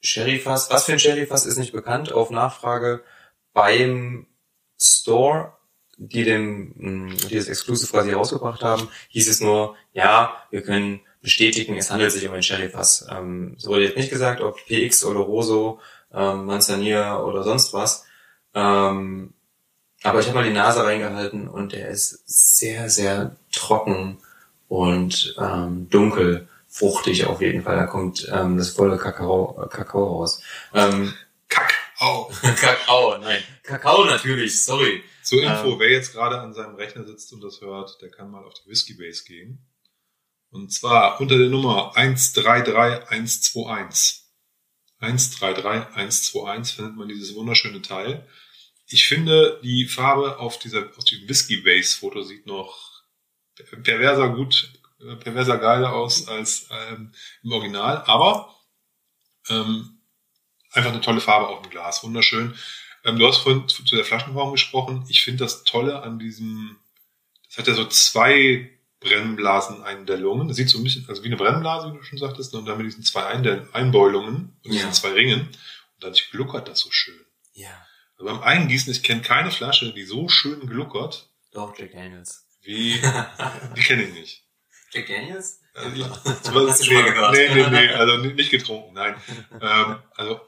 Sherry-Fass. Was für ein Sherry-Fass ist nicht bekannt. Auf Nachfrage beim Store die dem, die das Exclusive quasi rausgebracht haben, hieß es nur, ja, wir können bestätigen, es handelt sich um ein Sherry-Fass. Ähm, es wurde jetzt nicht gesagt, ob PX oder Roso, ähm, Manzanilla oder sonst was. Ähm, aber ich habe mal die Nase reingehalten und der ist sehr, sehr trocken und ähm, dunkel, fruchtig auf jeden Fall. Da kommt ähm, das volle Kakao, Kakao raus. Ähm, Kakao. Kakao, nein. Kakao natürlich, sorry. Zur Info, ähm, wer jetzt gerade an seinem Rechner sitzt und das hört, der kann mal auf die Whiskey Base gehen. Und zwar unter der Nummer 133121. 133121 findet man dieses wunderschöne Teil. Ich finde, die Farbe auf dieser, auf dem Whiskey Base Foto sieht noch perverser gut, perverser geiler aus als ähm, im Original, aber ähm, einfach eine tolle Farbe auf dem Glas, wunderschön. Ähm, du hast vorhin zu der Flaschenform gesprochen. Ich finde das Tolle an diesem, das hat ja so zwei Brennblaseneinstellungen. Das sieht so ein bisschen, also wie eine Brennblase, wie du schon sagtest, ne? und dann mit diesen zwei Einbeulungen und diesen zwei Ringen. Und dann gluckert das so schön. Ja. Also beim Eingießen, ich kenne keine Flasche, die so schön gluckert. Doch, Jack Daniels. Wie, die kenne ich nicht. Jack Daniels? Also Hast du schon mal gehört? Nee, nee, nee, also nicht getrunken, nein. ähm, also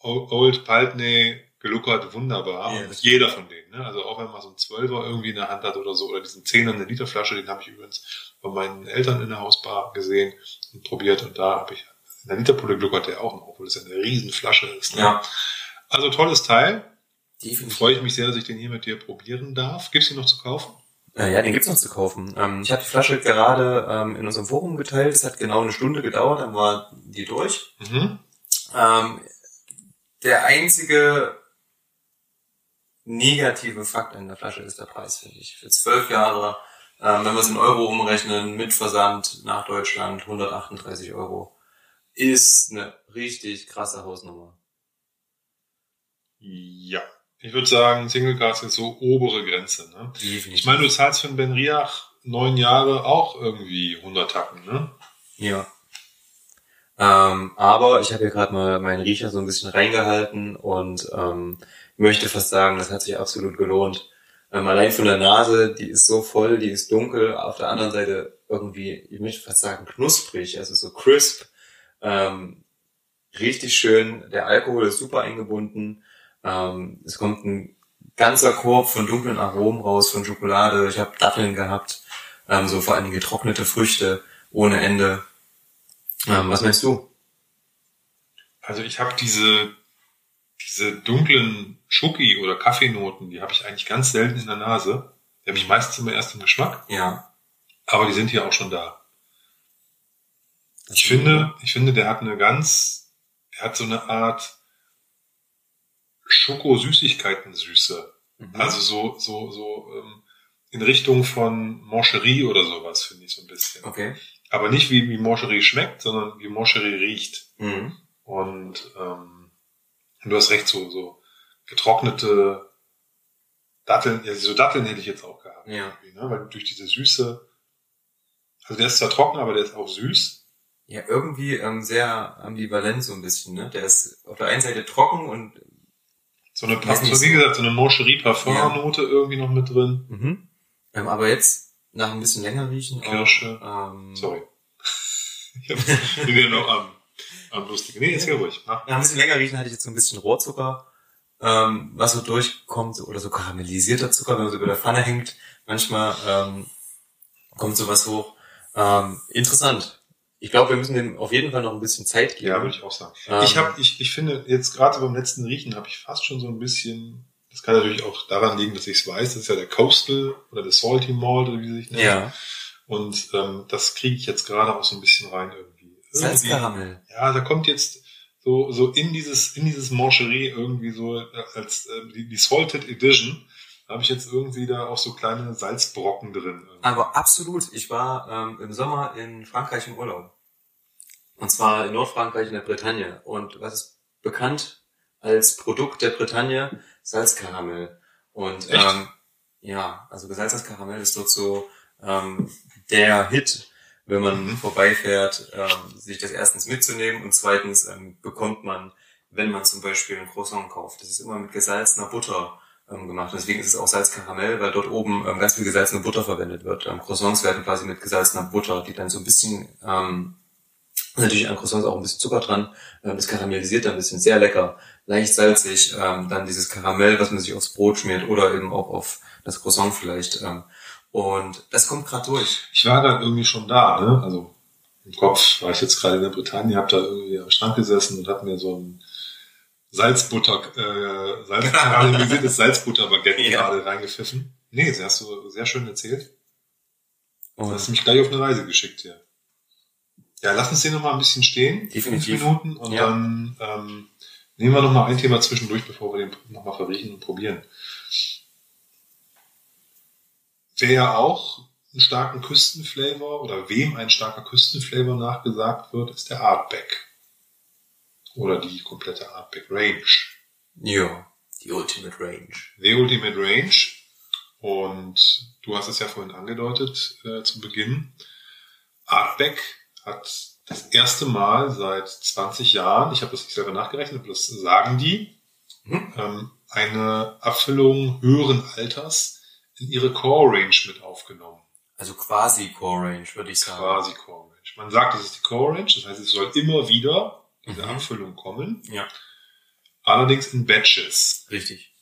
Old Paltney geluckert, wunderbar. Ja, und jeder von denen. Ne? Also auch wenn man so einen Zwölfer irgendwie in der Hand hat oder so, oder diesen Zehner eine Literflasche, den habe ich übrigens bei meinen Eltern in der Hausbar gesehen und probiert. Und da habe ich in der Literpulle gluckert der auch noch, obwohl es eine riesen Flasche ist. Ne? Ja. Also tolles Teil. Definitiv. Freue ich mich sehr, dass ich den hier mit dir probieren darf. Gibt's ihn noch zu kaufen? Äh, ja, den gibt's noch zu kaufen. Ähm, ich habe die Flasche gerade ähm, in unserem Forum geteilt. Es hat genau eine Stunde gedauert, dann war die durch. Mhm. Ähm, der einzige negative Fakt in der Flasche ist der Preis, finde ich. Für zwölf Jahre, ähm, wenn wir es in Euro umrechnen, mit Versand nach Deutschland 138 Euro, ist eine richtig krasse Hausnummer. Ja. Ich würde sagen, Single Cast ist so obere Grenze. Ne? Definitiv. Ich meine, du zahlst für einen Ben Riach neun Jahre auch irgendwie 100 Tacken, ne? Ja. Ähm, aber ich habe hier gerade mal meinen Riecher so ein bisschen reingehalten und ähm, möchte fast sagen, das hat sich absolut gelohnt. Ähm, allein von der Nase, die ist so voll, die ist dunkel, auf der anderen Seite irgendwie, ich möchte fast sagen, knusprig, also so crisp. Ähm, richtig schön, der Alkohol ist super eingebunden. Ähm, es kommt ein ganzer Korb von dunklen Aromen raus, von Schokolade. Ich habe Datteln gehabt, ähm, so vor allem getrocknete Früchte ohne Ende. Ähm, was meinst du? Also ich habe diese diese dunklen Schoki- oder Kaffeenoten, die habe ich eigentlich ganz selten in der Nase. Die habe ich meistens immer erst im Geschmack. Ja. Aber die sind hier auch schon da. ich finde, ich finde, der hat eine ganz, der hat so eine Art Schoko-Süßigkeiten-Süße. Mhm. Also so, so, so ähm, in Richtung von Moncherie oder sowas, finde ich so ein bisschen. Okay. Aber nicht wie, wie Moncherie schmeckt, sondern wie Moncherie riecht. Mhm. Und ähm, und du hast recht, so, so getrocknete Datteln, ja, so Datteln hätte ich jetzt auch gehabt. Ja. Ne? Weil durch diese Süße, also der ist zwar trocken, aber der ist auch süß. ja irgendwie ähm, sehr ambivalent so ein bisschen. Ne? Der ist auf der einen Seite trocken und So eine, nicht so, wie gesagt, so eine Moncherie Parfum-Note irgendwie noch mit drin. mhm. ähm, aber jetzt nach ein bisschen länger riechen auch, Kirsche. ähm, Sorry. Ich hab- bin wieder noch am, am lustigen. Nee, ist ja ruhig. Nach ein bisschen länger riechen hatte ich jetzt so ein bisschen Rohrzucker, ähm, was so durchkommt, oder so karamellisierter Zucker, wenn man so über der Pfanne hängt. Manchmal ähm, kommt sowas hoch. Ähm, interessant. Ich glaube, wir müssen dem auf jeden Fall noch ein bisschen Zeit geben. Ja, würde ich auch sagen. Ähm, Ich habe, ich, ich finde, jetzt gerade beim letzten Riechen habe ich fast schon so ein bisschen, das kann natürlich auch daran liegen, dass ich es weiß, das ist ja der Coastal oder der Salty Malt oder wie sie sich nennt. Ja, Und ähm, das kriege ich jetzt gerade auch so ein bisschen rein irgendwie. Salzkaramell. ja, da kommt jetzt so, so in dieses, in dieses Mancherie irgendwie so äh, als äh, die, die Salted Edition habe ich jetzt irgendwie da auch so kleine Salzbrocken drin. Aber absolut. Ich war ähm, im Sommer in Frankreich im Urlaub. Und zwar in Nordfrankreich in der Bretagne. Und was ist bekannt als Produkt der Bretagne? Salzkaramell. Und Echt? ähm, ja, also gesalzenes Karamell ist dort so ähm, der Hit, wenn man vorbeifährt, ähm, sich das erstens mitzunehmen und zweitens ähm, bekommt man, wenn man zum Beispiel ein Croissant kauft, das ist immer mit gesalzener Butter ähm, gemacht. Deswegen ist es auch Salzkaramell, weil dort oben ähm, ganz viel gesalzene Butter verwendet wird. Ähm, Croissants werden quasi mit gesalzener Butter, die dann so ein bisschen, ähm, natürlich an Croissants auch ein bisschen Zucker dran, ähm, das karamellisiert dann ein bisschen, sehr lecker, leicht salzig, ähm, dann dieses Karamell, was man sich aufs Brot schmiert oder eben auch auf das Croissant vielleicht. Ähm, und das kommt gerade durch. Ich war da irgendwie schon da, ne? Also im Kopf war ich jetzt gerade in der Bretagne, habe da irgendwie am Strand gesessen und habe mir so ein Salzbutter, äh, Salz, karamellisiertes Salzbutterbaguette Ja. gerade reingepfiffen. Nee, das hast du sehr schön erzählt. Du hast Und mich gleich auf eine Reise geschickt hier. Ja, lass uns den noch mal ein bisschen stehen. Definitiv. Fünf Minuten. Und Ja. dann ähm, nehmen wir noch mal ein Thema zwischendurch, bevor wir den noch mal verriechen und probieren. Wer ja auch einen starken Küstenflavor oder wem ein starker Küstenflavor nachgesagt wird, ist der Artback. Oder die komplette Artback Range. ja, die Ultimate Range. The Ultimate Range. Und du hast es ja vorhin angedeutet äh, zu Beginn. Artback hat das erste Mal seit 20 Jahren, ich habe das nicht selber nachgerechnet, aber das sagen die, Hm? ähm, eine Abfüllung höheren Alters in ihre Core Range mit aufgenommen. Also quasi Core Range, würde ich sagen. Quasi Core Range. Man sagt, es ist die Core Range, das heißt, es soll immer wieder diese Mhm. Abfüllung kommen, Ja, allerdings in Batches. richtig.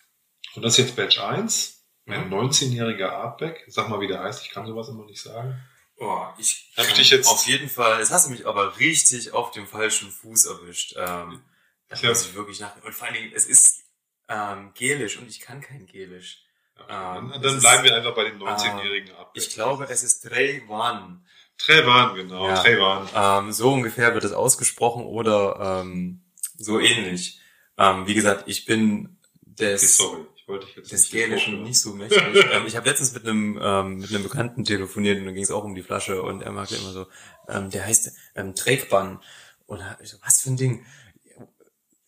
Und das ist jetzt Batch 1, ein Mhm. 19-jähriger Artback. Sag mal, wie der heißt, ich kann sowas immer nicht sagen. Oh, ich Hab dich jetzt- auf jeden Fall, jetzt hast du mich aber richtig auf dem falschen Fuß erwischt. Ähm, da muss ich wirklich nach. Und vor allen Dingen, es ist ähm, gelisch und ich kann kein gelisch. Dann Ähm, dann bleiben ist- wir einfach bei dem 19-jährigen Artback. Ich glaube, es ist Trey One. Trevan, genau, Ja. Trevan. Ähm, so ungefähr wird es ausgesprochen oder ähm, so ähnlich. Ähm, wie gesagt, ich bin Okay, des, sorry, ich wollte dich jetzt des nicht Gälischen nicht so mächtig. ähm, ich habe letztens mit einem ähm, mit einem Bekannten telefoniert und da ging es auch um die Flasche und er magte immer so, ähm, der heißt ähm, Trägbann. Und ich so, was für ein Ding?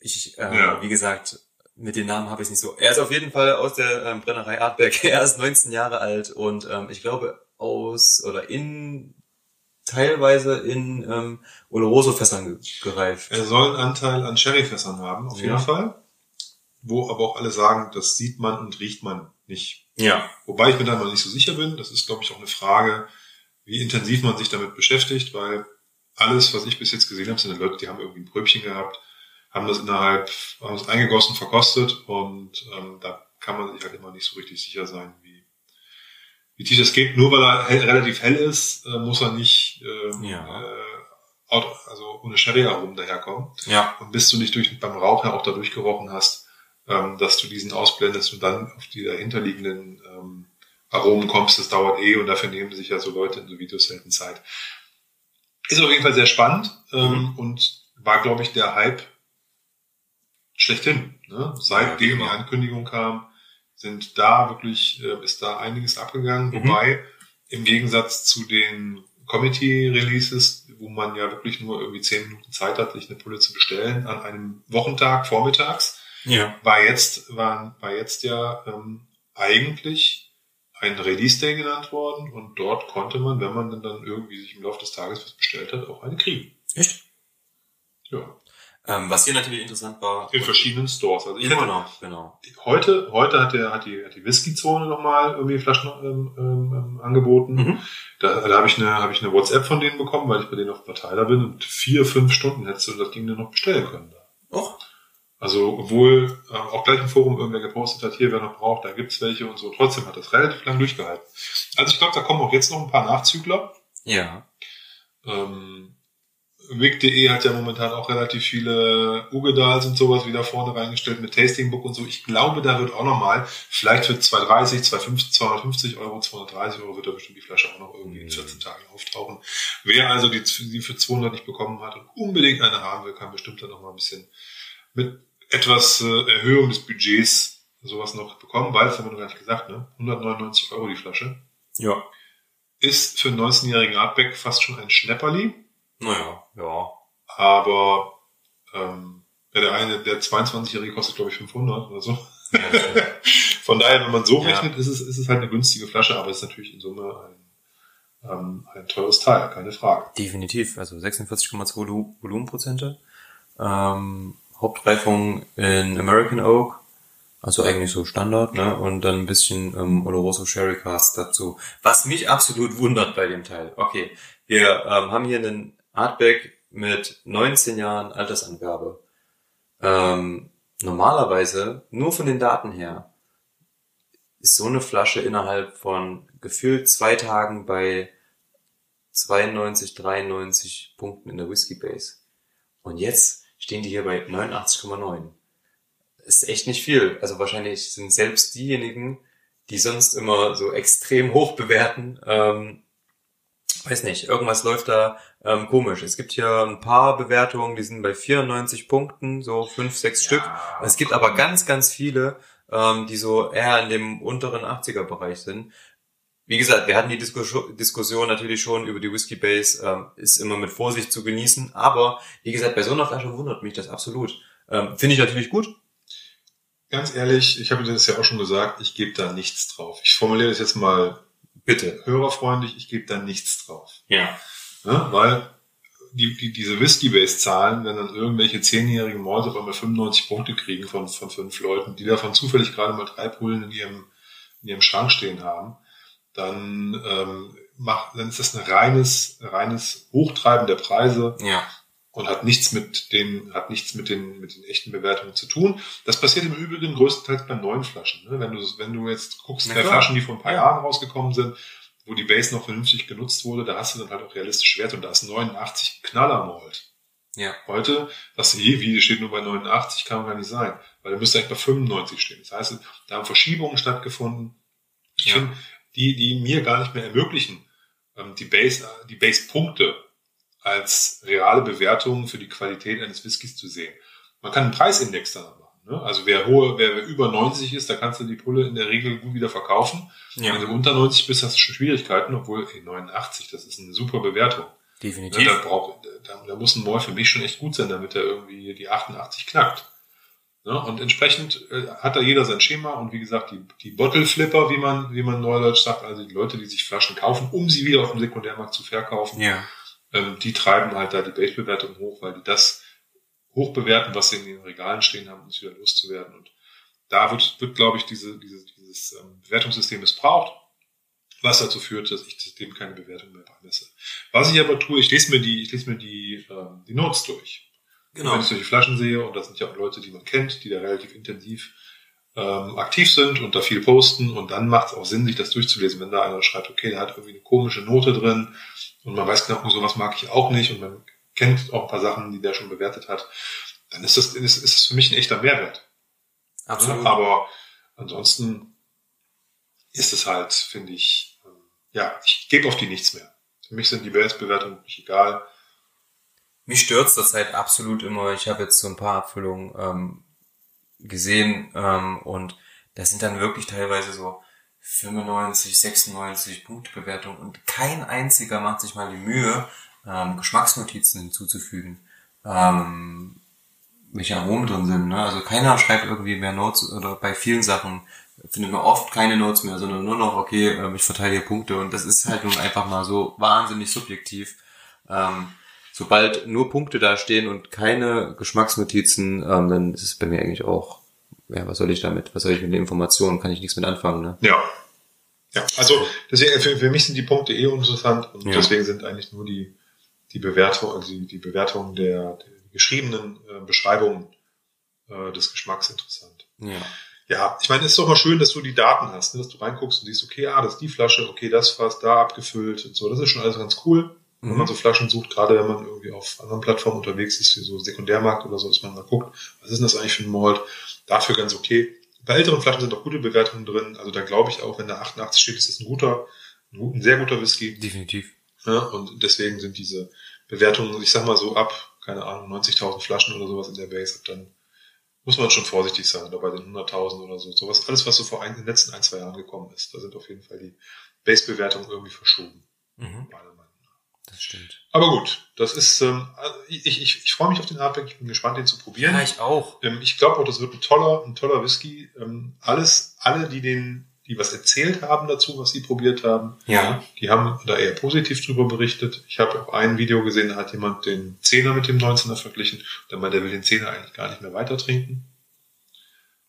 Ich, äh, Ja. wie gesagt, mit den Namen habe ich nicht so. Er ist auf jeden Fall aus der ähm, Brennerei Artberg. Er ist 19 Jahre alt und ähm, ich glaube aus oder in teilweise in ähm, Oloroso-Fässern ge gereift. Er soll einen Anteil an Sherryfässern haben, auf jeden Ja. Fall. Wo aber auch alle sagen, das sieht man und riecht man nicht. Ja. Wobei ich mir da noch nicht so sicher bin. Das ist, glaube ich, auch eine Frage, wie intensiv man sich damit beschäftigt, weil alles, was ich bis jetzt gesehen habe, sind Leute, die haben irgendwie ein Pröbchen gehabt, haben das innerhalb, haben es eingegossen, verkostet und ähm, da kann man sich halt immer nicht so richtig sicher sein, wie, wie tief das geht. Nur weil er hell, relativ hell ist, äh, muss er nicht ähm, Ja. äh, out- also ohne Sherry-Aromen daherkommen. Ja. Und bis du nicht durch, beim Rauch ja auch da durchgerochen hast, ähm, dass du diesen ausblendest und dann auf die dahinterliegenden ähm, Aromen kommst, das dauert eh und dafür nehmen sich ja so Leute in so Videos selten Zeit. Ist auf jeden Fall sehr spannend ähm, und war, glaube ich, der Hype schlechthin. Ne? Seitdem die genau. Ankündigung kam, sind da wirklich, äh, ist da einiges abgegangen, Mhm. wobei im Gegensatz zu den Committee-Releases, wo man ja wirklich nur irgendwie zehn Minuten Zeit hat, sich eine Pulle zu bestellen, an einem Wochentag vormittags, Ja. war jetzt, war, war jetzt ja ähm, eigentlich ein Release Day genannt worden und dort konnte man, wenn man dann, dann irgendwie sich im Laufe des Tages was bestellt hat, auch eine kriegen. Echt? Ja. Ähm, was hier natürlich interessant war. In verschiedenen Stores. Also ich Immer hätte, noch, genau. heute, heute hat der, hat die, hat die Whisky-Zone nochmal irgendwie Flaschen ähm, ähm, angeboten. Mhm. Da, da habe ich eine, habe ich eine WhatsApp von denen bekommen, weil ich bei denen auf Verteiler bin und vier, fünf Stunden hättest du das Ding dann noch bestellen können. Da. Och, Also, obwohl äh, auch gleich im Forum irgendwer gepostet hat, hier, wer noch braucht, da gibt's welche und so. Trotzdem hat das relativ lang durchgehalten. Also ich glaube, da kommen auch jetzt noch ein paar Nachzügler. ja. Ähm, Wig.de hat ja momentan auch relativ viele Ugedals und sowas wieder vorne reingestellt mit Tastingbook und so. Ich glaube, da wird auch nochmal, vielleicht für 230, 250, 250 Euro, 230 Euro wird da bestimmt die Flasche auch noch irgendwie in 14 Tagen auftauchen. Wer also die, die für 200 nicht bekommen hat und unbedingt eine haben will, kann bestimmt dann nochmal ein bisschen mit etwas äh, Erhöhung des Budgets sowas noch bekommen, weil, das haben wir noch gar nicht gesagt, ne? 199 Euro die Flasche. Ja. Ist für einen 19-jährigen Artback fast schon ein Schnäpperli. Naja, ja. Aber ähm, ja, der eine, der 22-Jährige kostet, glaube ich, 500 oder so. ja. Von daher, wenn man so Ja. rechnet, ist es, ist es halt eine günstige Flasche, aber es ist natürlich in Summe ein, ähm, ein teures Teil, keine Frage. Definitiv, also 46,2 Volu- Volumenprozente. Ähm, Hauptreifung in American Oak, also eigentlich so Standard, ne? Und dann ein bisschen ähm, Oloroso Sherry Cast dazu. Was mich absolut wundert bei dem Teil. Okay, wir ähm, haben hier einen Artback mit 19 Jahren Altersangabe. Ähm, normalerweise, nur von den Daten her, ist so eine Flasche innerhalb von gefühlt zwei Tagen bei 92, 93 Punkten in der Whiskey Base. Und jetzt stehen die hier bei 89,9. Das ist echt nicht viel. Also wahrscheinlich sind selbst diejenigen, die sonst immer so extrem hoch bewerten, ähm, weiß nicht, irgendwas läuft da ähm, komisch. Es gibt hier ein paar Bewertungen, die sind bei 94 Punkten, so fünf, sechs Stück. Es gibt aber ganz, ganz viele, ähm, die so eher in dem unteren 80er-Bereich sind. Wie gesagt, wir hatten die Disku- Diskussion natürlich schon über die Whiskey Base, ähm, ist immer mit Vorsicht zu genießen, aber wie gesagt, bei so einer Flasche wundert mich das absolut. Ähm, Finde ich natürlich gut. Ganz ehrlich, ich habe dir das ja auch schon gesagt, ich gebe da nichts drauf. Ich formuliere das jetzt mal bitte hörerfreundlich, ich gebe da nichts drauf. Ja. Ne? Weil die, die, diese Whisky-Base-Zahlen, wenn dann irgendwelche zehnjährigen Malls auf einmal 95 Punkte kriegen von, von fünf Leuten, die davon zufällig gerade mal drei Pullen in ihrem, in ihrem Schrank stehen haben, dann, ähm, macht, dann ist das ein reines, reines Hochtreiben der Preise Ja. und hat nichts mit den, hat nichts mit den, mit den echten Bewertungen zu tun. Das passiert im Übrigen größtenteils bei neuen Flaschen. Ne? Wenn du, wenn du jetzt guckst, bei klar. Flaschen, die vor ein paar Jahren rausgekommen sind, wo die Base noch vernünftig genutzt wurde, da hast du dann halt auch realistisch Wert und da ist 89 Knallermalt. Ja. Heute, das je, wie, steht nur bei 89, kann gar nicht sein, weil da müsste eigentlich bei 95 stehen. Das heißt, da haben Verschiebungen stattgefunden. Ja. finde, die, die mir gar nicht mehr ermöglichen, ähm, die Base, die Base-Punkte als reale Bewertung für die Qualität eines Whiskys zu sehen. Man kann einen Preisindex danach machen. Ne? Also wer hohe, wer über 90 ist, da kannst du die Pulle in der Regel gut wieder verkaufen. Wenn du unter 90 bist, hast du schon Schwierigkeiten, obwohl ey, 89, das ist eine super Bewertung. Ne, definitiv. da, braucht, da, da muss ein Mall für mich schon echt gut sein, damit er irgendwie die 88 knackt. Ne? Und entsprechend äh, hat da jeder sein Schema und wie gesagt, die, die Bottle Flipper, wie man, wie man neudeutsch sagt, also die Leute, die sich Flaschen kaufen, um sie wieder auf dem Sekundärmarkt zu verkaufen, Ja. ähm, die treiben halt da die Base-Bewertung hoch, weil die das hoch bewerten, was sie in den Regalen stehen haben, um es wieder loszuwerden. Und da wird, wird glaube ich, diese, diese, dieses ähm, Bewertungssystem missbraucht, was dazu führt, dass ich dem keine Bewertung mehr beimesse. Was ich aber tue, ich lese mir die, ich lese mir die, ähm, die Notes durch. Genau. Wenn ich solche Flaschen sehe, und das sind ja auch Leute, die man kennt, die da relativ intensiv ähm, aktiv sind und da viel posten, und dann macht es auch Sinn, sich das durchzulesen, wenn da einer schreibt, okay, der hat irgendwie eine komische Note drin und man weiß genau, sowas mag ich auch nicht und man kennt auch ein paar Sachen, die der schon bewertet hat, dann ist das, ist, ist das für mich ein echter Mehrwert. Absolut. Aber ansonsten ist es halt, finde ich, ähm, ja, ich gebe auf die nichts mehr. Für mich sind die Base-Bewertungen nicht egal. Mich stört's zurzeit absolut immer. Ich habe jetzt so ein paar Abfüllungen ähm, gesehen ähm, und das sind dann wirklich teilweise so 95, 96 Punktbewertungen und kein einziger macht sich mal die Mühe, ähm, Geschmacksnotizen hinzuzufügen, ähm, welche Aromen drin sind. Ne? Also keiner schreibt irgendwie mehr Notes oder bei vielen Sachen findet man oft keine Notes mehr, sondern nur noch, okay, ähm, ich verteile hier Punkte und das ist halt nun einfach mal so wahnsinnig subjektiv. Ähm, sobald nur Punkte da stehen und keine Geschmacksnotizen, ähm, dann ist es bei mir eigentlich auch, ja, was soll ich damit? Was soll ich mit den Informationen? Kann ich nichts mit anfangen, ne? Ja. Ja, also deswegen, für, für mich sind die Punkte eh uninteressant und Ja. deswegen sind eigentlich nur die, die Bewertung, also die, die Bewertung der, der geschriebenen äh, Beschreibungen äh, des Geschmacks interessant. Ja. Ja, ich meine, es ist doch mal schön, dass du die Daten hast, ne? dass du reinguckst und siehst, okay, ah, das ist die Flasche, okay, das Fass da abgefüllt und so. Das ist schon alles ganz cool. Wenn Mhm. man so Flaschen sucht, gerade wenn man irgendwie auf anderen Plattformen unterwegs ist, wie so Sekundärmarkt oder so, dass man mal guckt, was ist denn das eigentlich für ein Malt? Dafür ganz okay. Bei älteren Flaschen sind auch gute Bewertungen drin. Also da glaube ich auch, wenn da 88 steht, ist das ein guter, ein, gut- ein sehr guter Whisky. Definitiv. Ja, und deswegen sind diese Bewertungen, ich sag mal so ab, keine Ahnung, 90.000 Flaschen oder sowas in der Base, dann muss man schon vorsichtig sein, oder bei den 100.000 oder so. Sowas, alles, was so vor ein, in den letzten ein, zwei Jahren gekommen ist, da sind auf jeden Fall die Base-Bewertungen irgendwie verschoben. Mhm. meiner Meinung nach. Das stimmt. Aber gut, das ist, ähm, ich, ich, ich freue mich auf den Artback, ich bin gespannt, den zu probieren. Ja, ich auch. Ähm, ich glaube auch, das wird ein toller, ein toller Whisky. Ähm, alles, alle, die den, die was erzählt haben dazu, was sie probiert haben, Ja. die haben da eher positiv drüber berichtet. Ich habe auch ein Video gesehen, da hat jemand den 10er mit dem 19er verglichen. Der meint, der will den 10er eigentlich gar nicht mehr weiter trinken.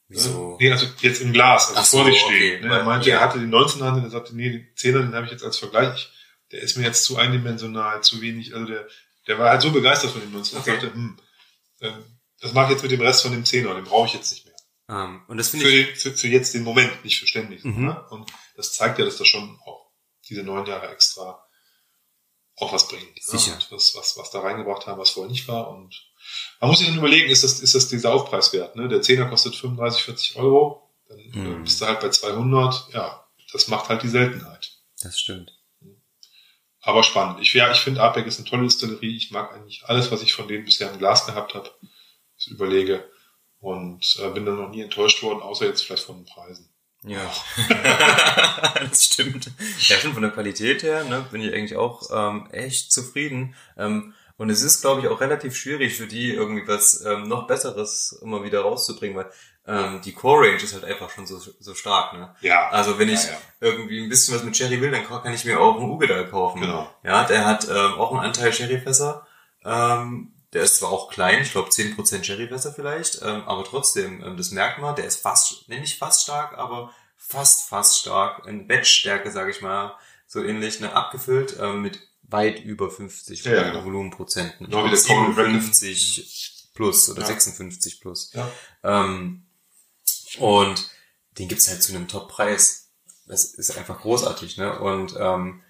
Wieso? Nee, also jetzt im Glas, also Ach so, vor sich okay. stehen. Ne? Er meinte, Ja. er hatte den 19er und er sagte, nee, den 10er, den habe ich jetzt als Vergleich. Der ist mir jetzt zu eindimensional, zu wenig. Also der, der war halt so begeistert von dem 19er. Okay. Er sagte, hm, ähm, das mache ich jetzt mit dem Rest von dem 10er, den brauche ich jetzt nicht mehr. Ähm, und das finde Für, ich, für, für jetzt den Moment, nicht so, Mhm. Ne? Und das zeigt ja, dass das schon auch diese neun Jahre extra auch was bringt. Sicher. Ne? Was, was, was da reingebracht haben, was vorher nicht war. Und man muss sich dann überlegen, ist das, ist das dieser Aufpreis wert? Ne? Der Zehner kostet 35, 40 Euro. Dann äh, Mhm. bist du halt bei 200. Ja, das macht halt die Seltenheit. das stimmt. Aber spannend. Ich, ja, ich finde Artback ist eine tolle Distillerie. Ich mag eigentlich alles, was ich von denen bisher im Glas gehabt habe. Ich überlege. Und äh, bin dann noch nie enttäuscht worden, außer jetzt vielleicht von den Preisen. Ja. das stimmt. Ja, schon von der Qualität her, ne, bin ich eigentlich auch ähm, echt zufrieden. Ähm, und es ist, glaube ich, auch relativ schwierig für die, irgendwie was ähm, noch Besseres immer wieder rauszubringen, weil ähm, die Core Range ist halt einfach schon so, so stark, ne? Ja. Also wenn ich Ja, ja. irgendwie ein bisschen was mit Cherry will, dann kann ich mir auch einen Ugedal kaufen. Genau. Ja, der hat ähm, auch einen Anteil Sherryfässer. Ähm, der ist zwar auch klein, ich glaube 10% Sherryfässer vielleicht, ähm, aber trotzdem, ähm, das merkt man, der ist fast, ne, nicht fast stark, aber fast, fast stark. In Batch-Stärke, sage ich mal, so ähnlich, ne, abgefüllt ähm, mit weit über 50 Ja, ja, genau. Volumenprozenten. Genau wie der Common Dragon. 57 plus oder Ja. 56 plus. Ja. Ähm, und den gibt's halt zu einem Top-Preis. Das ist einfach großartig, ne? Und ähm,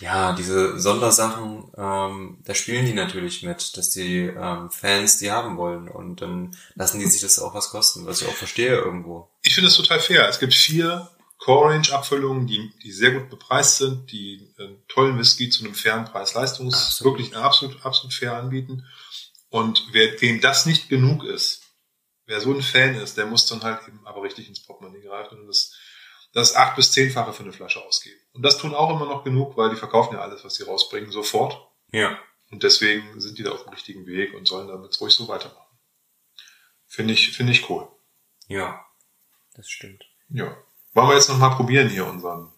ja, diese Sondersachen, ähm, da spielen die natürlich mit, dass die ähm, Fans die haben wollen und dann lassen die sich das auch was kosten, was ich auch verstehe irgendwo. Ich finde es total fair. Es gibt vier Core-Range-Abfüllungen, die, die sehr gut bepreist sind, die einen tollen Whisky zu einem fairen Preis-Leistungs Absolut. wirklich absolut, absolut fair anbieten. Und wer, dem das nicht genug ist, wer so ein Fan ist, der muss dann halt eben aber richtig ins Portemonnaie greifen und das, das acht- bis zehnfache für eine Flasche ausgeben. Und das tun auch immer noch genug, weil die verkaufen ja alles, was sie rausbringen, sofort. Ja. Und deswegen sind die da auf dem richtigen Weg und sollen damit ruhig so weitermachen. Finde ich, finde ich cool. Ja. Das stimmt. Ja. Wollen wir jetzt noch mal probieren hier unseren,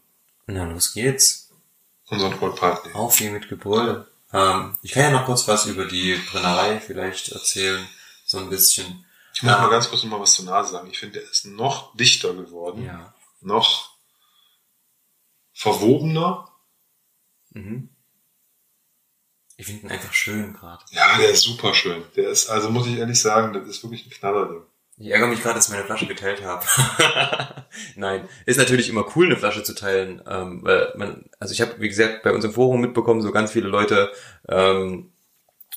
Na, los geht's. unseren Cold Partner? Auf hier mit Gebäude. Ähm, ich kann ja noch kurz was über die Brennerei vielleicht erzählen, so ein bisschen. Ich muss Ah. mal ganz kurz noch mal was zur Nase sagen. Ich finde, der ist noch dichter geworden. Ja. Noch verwobener. Mhm. Ich finde ihn einfach schön gerade. Ja, der ist super schön. Der ist, also muss ich ehrlich sagen, das ist wirklich ein Knallerding. Ich ärgere mich gerade, dass ich meine Flasche geteilt habe. Nein, ist natürlich immer cool, eine Flasche zu teilen, ähm, weil man, also ich habe, wie gesagt, bei uns im Forum mitbekommen, so ganz viele Leute ähm,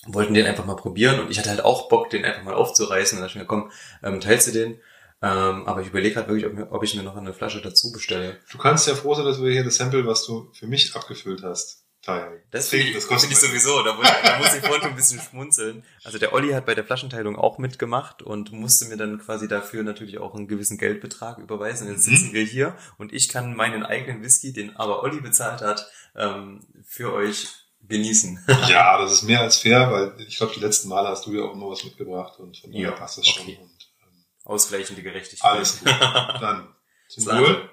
wollten den einfach mal probieren und ich hatte halt auch Bock, den einfach mal aufzureißen und da dachte ich mir, komm, ähm, teilst du den? Ähm, aber ich überlege gerade wirklich, ob, ob ich mir noch eine Flasche dazu bestelle. Du kannst ja froh sein, dass wir hier das Sample, was du für mich abgefüllt hast, teilen. Das finde ich, das kostet find ich halt sowieso, da muss, da muss ich vorhin schon ein bisschen schmunzeln. Also der Olli hat bei der Flaschenteilung auch mitgemacht und musste mir dann quasi dafür natürlich auch einen gewissen Geldbetrag überweisen. Und jetzt Mhm. sitzen wir hier und ich kann meinen eigenen Whisky, den aber Olli bezahlt hat, ähm, für euch genießen. Ja, das ist mehr als fair, weil ich glaube, die letzten Male hast du ja auch immer was mitgebracht und von daher Ja, passt das schon. okay. Und, ähm, Ausgleichende Gerechtigkeit. alles gut. Dann zum. Wohl.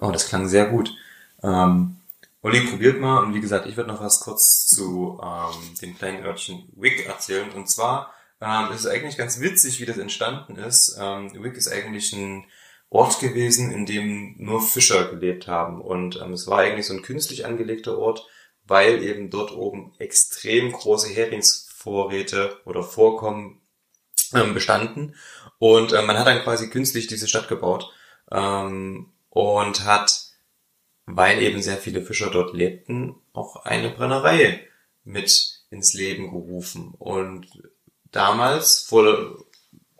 Oh, das klang sehr gut. Ähm, Olli, probiert mal. Und wie gesagt, ich werde noch was kurz zu ähm, dem kleinen Örtchen Wick erzählen. Und zwar ähm, ist es eigentlich ganz witzig, wie das entstanden ist. Ähm, Wick ist eigentlich ein Ort gewesen, in dem nur Fischer gelebt haben. Und ähm, es war eigentlich so ein künstlich angelegter Ort, weil eben dort oben extrem große Heringsvorräte oder Vorkommen ähm, bestanden. Und äh, man hat dann quasi künstlich diese Stadt gebaut ähm, und hat, weil eben sehr viele Fischer dort lebten, auch eine Brennerei mit ins Leben gerufen. Und damals, vor,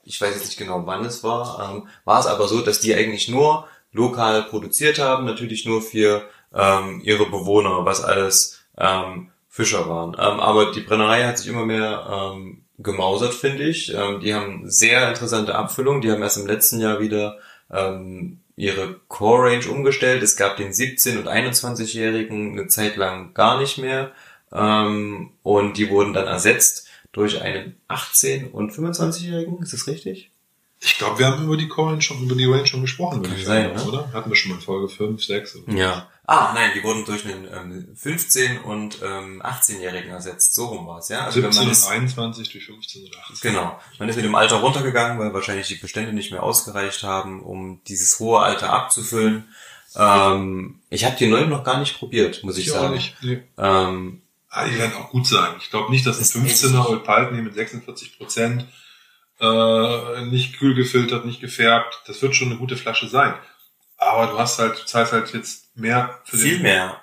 ich weiß jetzt nicht genau wann es war, ähm, war es aber so, dass die eigentlich nur lokal produziert haben, natürlich nur für ähm, ihre Bewohner, was alles ähm, Fischer waren. Ähm, aber die Brennerei hat sich immer mehr ähm, gemausert, finde ich. Ähm, die haben sehr interessante Abfüllung. Die haben erst im letzten Jahr wieder ähm, ihre Core Range umgestellt. Es gab den 17- und 21-Jährigen eine Zeit lang gar nicht mehr. Ähm, und die wurden dann ersetzt durch einen 18- und 25-Jährigen. Ist das richtig? Ich glaube, wir haben über die Range schon, über die Range schon gesprochen, Kann sein, ne? oder? Hatten wir schon mal in Folge 5, 6. Oder? Ja. Ah, nein, die wurden durch einen ähm, 15- und ähm, 18-Jährigen ersetzt. So rum war's, ja? Also 17 wenn man und ist, 21 durch 15 und 18. Genau. Man ist mit dem Alter runtergegangen, weil wahrscheinlich die Bestände nicht mehr ausgereicht haben, um dieses hohe Alter abzufüllen. Ähm, ich habe die neuen noch gar nicht probiert, muss ich, Ich sagen. nicht. Nee. Ähm, Ah, die werden auch gut sein. Ich glaube nicht, dass Das ein ist 15er Old Paltney mit 46 Prozent äh, nicht kühl gefiltert, nicht gefärbt. Das wird schon eine gute Flasche sein. Aber du hast halt, du zahlst halt jetzt mehr für, viel den, mehr.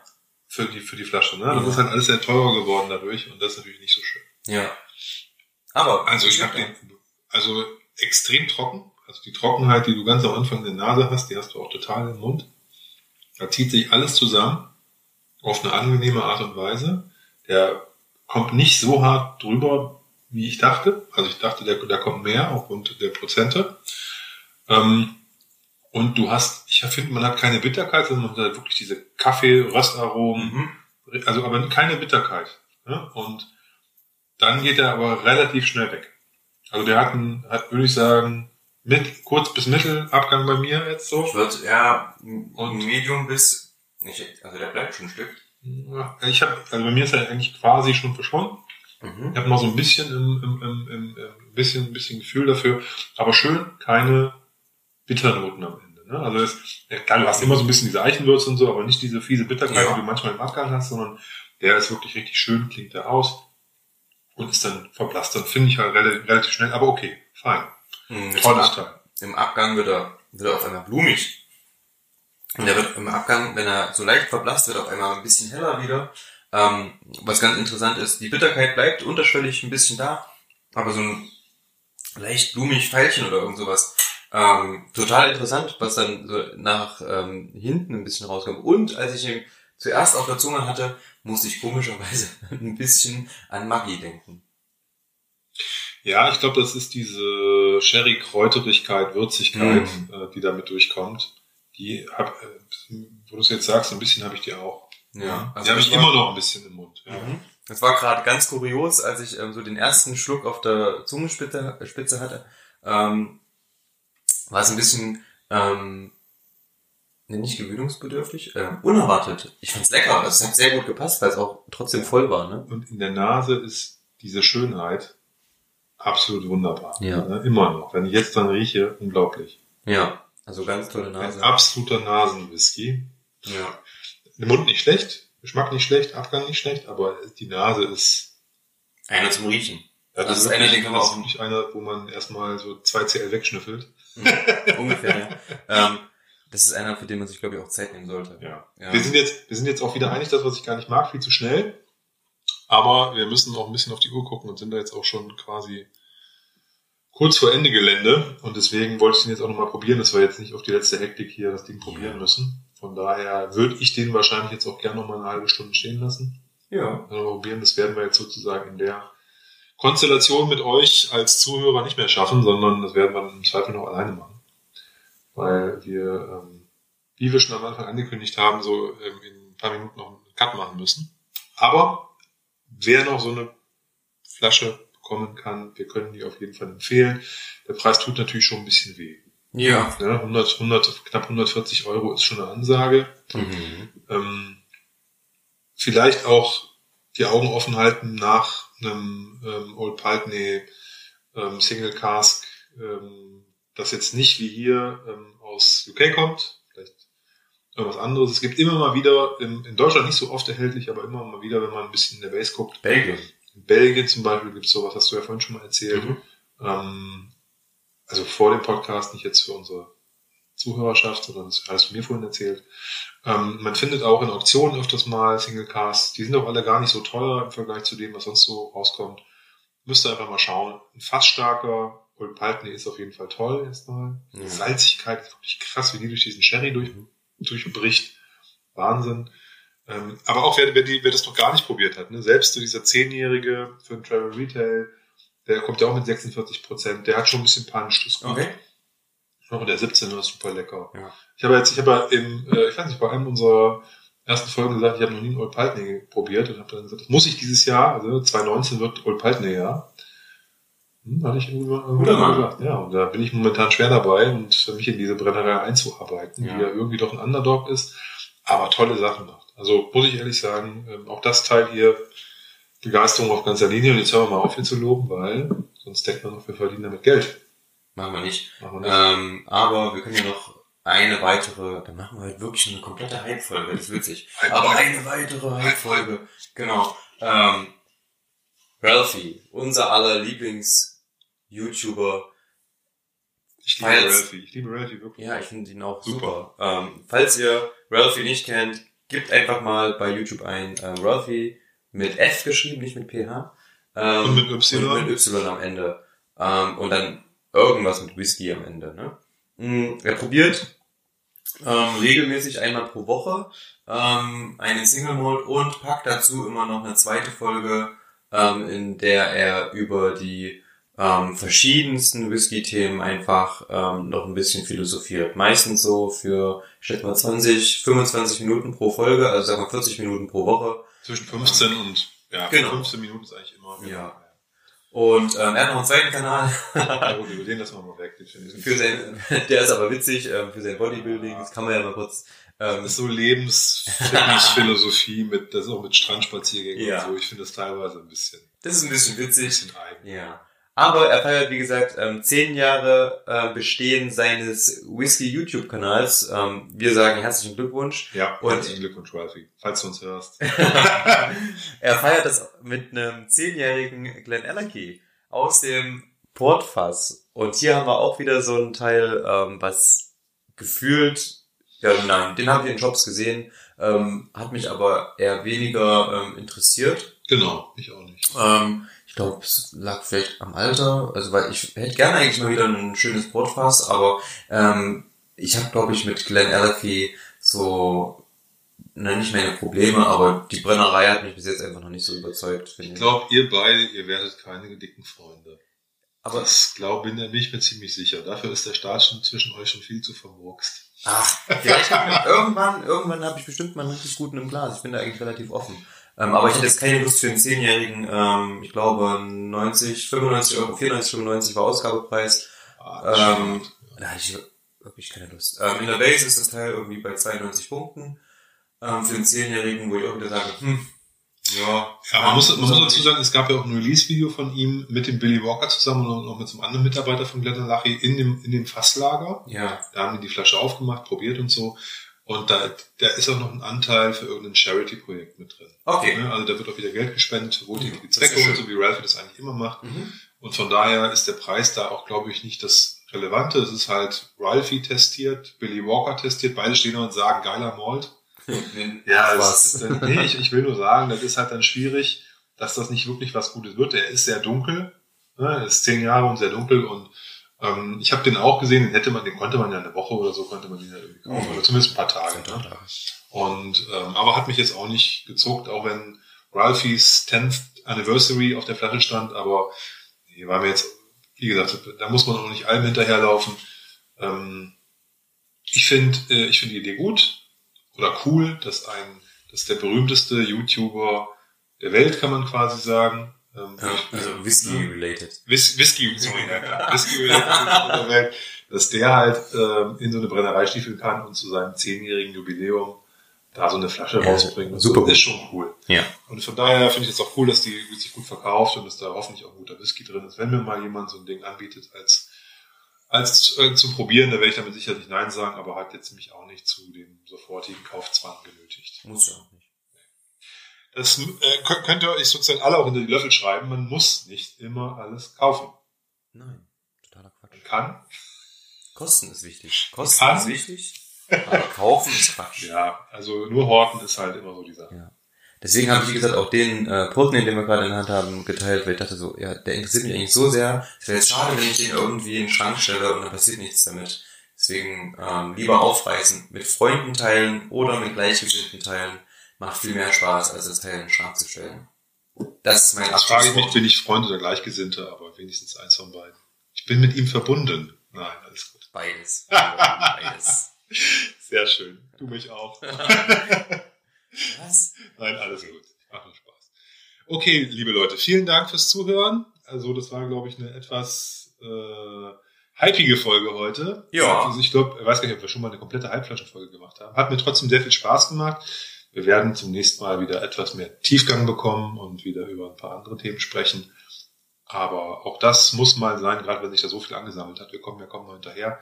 für die für die Flasche. Ne? Das Ja. ist halt alles sehr teurer geworden dadurch und das ist natürlich nicht so schön. Ja. Aber Also ich habe den, also extrem trocken. Also die Trockenheit, die du ganz am Anfang in der Nase hast, die hast du auch total im Mund. Da zieht sich alles zusammen auf eine angenehme Art und Weise. Der kommt nicht so hart drüber, wie ich dachte. Also ich dachte, der, der kommt mehr aufgrund der Prozente. Ähm, und du hast, ich finde, man hat keine Bitterkeit, sondern man hat wirklich diese Kaffee-Röstaromen. Mhm. Also aber keine Bitterkeit. Ne? Und dann geht er aber relativ schnell weg. Also der hat, einen, hat würde ich sagen, mit, kurz bis Mittelabgang bei mir jetzt so. Ich würde ja Und- Medium bis nicht, also der bleibt schon ein Stück. Ich habe, also bei mir ist er eigentlich quasi schon verschwunden. Mhm. Ich habe noch so ein bisschen im, im, im, im, im bisschen, ein bisschen Gefühl dafür, aber schön keine Bitternoten am Ende. Ne? Also es, klar, du hast immer so ein bisschen diese Eichenwürze und so, aber nicht diese fiese Bitterkeit, Ja. die du manchmal im Abgang hast, sondern der ist wirklich richtig schön, klingt der aus und ist dann verblasst. Dann finde ich halt relativ, schnell, aber okay, fein. Mhm, Tolles im, Teil. Im Abgang wird er, wird er auf einmal blumig. Und der wird im Abgang, wenn er so leicht verblasst, wird er auf einmal ein bisschen heller wieder. Ähm, was ganz interessant ist, die Bitterkeit bleibt unterschwellig ein bisschen da, aber so ein leicht blumig Pfeilchen oder irgend sowas. Ähm, total interessant, was dann so nach ähm, hinten ein bisschen rauskommt. Und als ich ihn zuerst auf der Zunge hatte, musste ich komischerweise ein bisschen an Maggi denken. Ja, ich glaube, das ist diese Sherry-Kräuterigkeit, Würzigkeit, Mhm. äh, die damit durchkommt. Die hab, äh, wo du es jetzt sagst, ein bisschen habe ich die auch. Ja, die habe ich war- immer noch ein bisschen im Mund. Ja. Mhm. Das war gerade ganz kurios, als ich ähm, so den ersten Schluck auf der Zungenspitze Spitze hatte. Ähm, war es ein bisschen ähm, nicht gewöhnungsbedürftig, äh, unerwartet. Ich fand's lecker. Es hat sehr gut gepasst, weil es auch trotzdem voll war. Ne? Und in der Nase ist diese Schönheit absolut wunderbar. Ja. Ne? Immer noch. Wenn ich jetzt dran rieche, unglaublich. Ja, also ganz tolle Ein Nase. absoluter Nasenwhisky. Ja. Der Mund nicht schlecht, Geschmack nicht schlecht, Abgang nicht schlecht, aber die Nase ist. Einer zum Riechen. Ja, Das ist wirklich- einer, den kann man das auch- ist wirklich einer, wo man erstmal so zwei CL wegschnüffelt. Ungefähr. ja. ähm, das ist einer, für den man sich, glaube ich, auch Zeit nehmen sollte. Ja. Ja. Wir sind jetzt, wir sind jetzt auch wieder einig, das, was ich gar nicht mag, viel zu schnell. Aber wir müssen auch ein bisschen auf die Uhr gucken und sind da jetzt auch schon quasi kurz vor Ende Gelände. Und deswegen wollte ich den jetzt auch nochmal probieren, dass wir jetzt nicht auf die letzte Hektik hier das Ding probieren Ja. müssen. Von daher würde ich den wahrscheinlich jetzt auch gerne nochmal eine halbe Stunde stehen lassen. Ja. Mal probieren, das werden wir jetzt sozusagen in der Konstellation mit euch als Zuhörer nicht mehr schaffen, sondern das werden wir im Zweifel noch alleine machen. Weil wir, ähm, wie wir schon am Anfang angekündigt haben, so ähm, in ein paar Minuten noch einen Cut machen müssen. Aber wer noch so eine Flasche bekommen kann, wir können die auf jeden Fall empfehlen. Der Preis tut natürlich schon ein bisschen weh. Ja. Ne? 100, 100, knapp 140 Euro ist schon eine Ansage. Mhm. Ähm, vielleicht auch die Augen offen halten nach einem ähm, Old Pulteney ähm, Single Cask, ähm, das jetzt nicht wie hier ähm, aus UK kommt, vielleicht irgendwas anderes. Es gibt immer mal wieder, in, in Deutschland nicht so oft erhältlich, aber immer mal wieder, wenn man ein bisschen in der Base guckt. Belgien. In Belgien zum Beispiel gibt es sowas, hast du ja vorhin schon mal erzählt. Mhm. Ähm, also vor dem Podcast, nicht jetzt für unsere Zuhörerschaft, sondern das hast du mir vorhin erzählt. Ähm, man findet auch in Auktionen öfters mal Single Casts. Die sind auch alle gar nicht so teuer im Vergleich zu dem, was sonst so rauskommt. Müsst ihr einfach mal schauen. Ein fast starker Old Pulteney ist auf jeden Fall toll erstmal. Die Ja. Salzigkeit ist wirklich krass, wie die durch diesen Sherry durch, durchbricht. Wahnsinn. Ähm, aber auch wer, wer, die, wer das noch gar nicht probiert hat, ne? selbst so dieser Zehnjährige für den Travel Retail, der kommt ja auch mit 46 Prozent, der hat schon ein bisschen Punch. Das ist gut. Okay. Und der 17 ist super lecker. Ja. Ich habe jetzt, ich habe ja im, äh, ich weiß nicht, bei einem unserer ersten Folgen gesagt, ich habe noch nie einen Old Pulteney probiert und habe dann gesagt, das muss ich dieses Jahr, also 2019 wird Old Pulteney Jahr. Hm, hatte ich irgendwann gesagt. Ja, und da bin ich momentan schwer dabei und mich in diese Brennerei einzuarbeiten, Ja. die ja irgendwie doch ein Underdog ist, aber tolle Sachen macht. Also muss ich ehrlich sagen, ähm, auch das Teil hier Begeisterung auf ganzer Linie und jetzt hören wir mal auf hier zu loben, weil sonst denkt man noch, wir verdienen damit Geld. Machen wir nicht. Machen wir nicht. Ähm, aber wir können ja noch eine weitere, dann machen wir halt wirklich eine komplette Hype-Folge, das ist witzig. Aber eine weitere Hype-Folge, genau. Ähm, Ralphie, unser aller Lieblings-YouTuber. Ich liebe Falls- Ralphie. Ich liebe Ralphie wirklich. Ja, ich finde ihn auch Super. super. Ähm, falls ihr Ralphie nicht kennt, gebt einfach mal bei YouTube ein ähm, Ralphie mit F geschrieben, nicht mit PH. Ähm, Und mit Y. Und mit Y am Ende. Ähm, und dann irgendwas mit Whisky am Ende. Ne? Mm, Er probiert ähm, regelmäßig einmal pro Woche ähm, einen Single Malt und packt dazu immer noch eine zweite Folge, ähm, in der er über die ähm, verschiedensten Whisky-Themen einfach ähm, noch ein bisschen philosophiert. Meistens so für, ich schätze mal 20, 25 Minuten pro Folge, also sagen wir 40 Minuten pro Woche. Zwischen 15 und ja, Genau. 15 Minuten ist eigentlich immer. Ja. Und ähm, er hat noch einen zweiten Kanal Ja, gut, über den lassen wir mal weg. Den für sein, der ist aber witzig, ähm, für sein Bodybuilding, das kann man ja mal kurz, ähm, das ist so Lebensphilosophie mit, das ist auch mit Strandspaziergängen Ja. und so. Ich finde das teilweise ein bisschen, das ist ein bisschen ein witzig. bisschen eigen. Ja. Aber er feiert, wie gesagt, ähm, zehn Jahre äh, Bestehen seines Whisky-YouTube-Kanals. Ähm, wir sagen herzlichen Glückwunsch. Ja, Und- herzlichen Glückwunsch, Ralphie, falls du uns hörst. er feiert das mit einem zehnjährigen Glen Allerkey aus dem Portfass. Und hier haben wir auch wieder so ein Teil, ähm, was gefühlt, ja nein, den habe ich in Shops gesehen, ähm, hat mich aber eher weniger ähm, interessiert. Genau, ich auch nicht. Ähm, ich glaube, es lag vielleicht am Alter, also weil ich hätte gerne eigentlich mal wieder ein schönes Portfass, aber ähm, ich habe, glaube ich, mit Glen Allerkey so, na, nicht meine Probleme, aber die Brennerei hat mich bis jetzt einfach noch nicht so überzeugt, Ich ich. glaube, ihr beide, ihr werdet keine dicken Freunde. aber Das glaube bin, bin ich mir ziemlich sicher. Dafür ist der Staat schon zwischen euch schon viel zu vermurkst. ach, vielleicht hab ich, irgendwann, irgendwann habe ich bestimmt mal einen richtig guten im Glas. Ich bin da eigentlich relativ offen. Ähm, aber ich hätte jetzt keine Lust für einen Zehnjährigen, ähm, ich glaube 90, 95 Euro, 94, 95 war Ausgabepreis. Ah, Ähm, da hatte ich wirklich keine Lust. Ähm, in der Base ist das Teil irgendwie bei 92 Punkten. Ähm, für einen Zehnjährigen, wo ich auch wieder sage, hm, ja. Ja, man muss, man muss dazu sagen, es gab ja auch ein Release-Video von ihm mit dem Billy Walker zusammen und auch mit so einem anderen Mitarbeiter von Glenallachie in dem, in dem Fasslager. Ja, Da haben die die Flasche aufgemacht, probiert und so. Und da, da ist auch noch ein Anteil für irgendein Charity-Projekt mit drin. okay. Ne? Also da wird auch wieder Geld gespendet für wohltätige ist Zwecke und so, wie Ralphie das eigentlich immer macht. Mhm. Und von daher ist der Preis da auch, glaube ich, nicht das Relevante. Es ist halt Ralphie testiert, Billy Walker testiert, beide stehen da und sagen, geiler Malt. Ja, was. Ist, dann- nee, ich, ich will nur sagen, das ist halt dann schwierig, dass das nicht wirklich was Gutes wird. Er ist sehr dunkel, ne? er ist zehn Jahre und sehr dunkel und ähm, ich habe den auch gesehen, den hätte man, den konnte man ja eine Woche oder so, konnte man den ja irgendwie kaufen, Mhm. oder zumindest ein paar Tage. Ne? Und ähm, aber hat mich jetzt auch nicht gezuckt, auch wenn Ralphies 10th Anniversary auf der Flasche stand, aber nee, war mir jetzt, wie gesagt, da muss man auch nicht allem hinterherlaufen. Ähm, ich finde, äh, ich finde die Idee gut oder cool, dass ein, dass der berühmteste YouTuber der Welt, kann man quasi sagen. Ähm, Ja, also Whisky-related. Whis Whisky, sorry, ja, klar. Whisky der Welt, dass der halt ähm, in so eine Brennerei stiefeln kann und zu seinem zehnjährigen Jubiläum da so eine Flasche Ja, rauszubringen. und super gut. ist schon cool. Ja. Und von daher finde ich es auch cool, dass die sich gut verkauft und dass da hoffentlich auch guter Whisky drin ist. Wenn mir mal jemand so ein Ding anbietet als, als äh, zum Probieren, da werde ich damit sicherlich Nein sagen, aber hat jetzt mich auch nicht zu dem sofortigen Kaufzwang genötigt. Muss ja auch nicht. Das äh, könnt, ihr euch sozusagen alle auch hinter die Löffel schreiben. Man muss nicht immer alles kaufen. Nein. Totaler Quatsch. Man kann, Kosten ist wichtig. Kosten ist wichtig. Aber kaufen ist Quatsch. ja, also nur horten ist halt immer so die Sache. Ja. Deswegen habe ich, wie gesagt, auch den äh, Pulten, den wir gerade in der Hand haben, geteilt, weil ich dachte so, ja, der interessiert mich eigentlich so sehr. Es wäre jetzt schade, wenn ich den irgendwie in den Schrank stelle und dann passiert nichts damit. Deswegen ähm, lieber aufreißen, mit Freunden teilen oder mit Gleichgesinnten teilen. Macht viel mehr Spaß, als das Teil in den Schrank zu stellen. Das ist mein Jetzt frage ich mich, bin ich Freund oder Gleichgesinnter, aber wenigstens eins von beiden. Ich bin mit ihm verbunden. Nein, alles gut. Beides. Beides. Sehr schön. Du mich auch. Was? Nein, alles gut. Macht nur Spaß. Okay, liebe Leute, vielen Dank fürs Zuhören. Also, das war, glaube ich, eine etwas äh, hypige Folge heute. Ja. Also, ich glaube, ich weiß gar nicht, ob wir schon mal eine komplette Halbflaschenfolge gemacht haben. Hat mir trotzdem sehr viel Spaß gemacht. Wir werden zum nächsten Mal wieder etwas mehr Tiefgang bekommen und wieder über ein paar andere Themen sprechen. Aber auch das muss mal sein, gerade wenn sich da so viel angesammelt hat. Wir kommen ja kaum noch hinterher.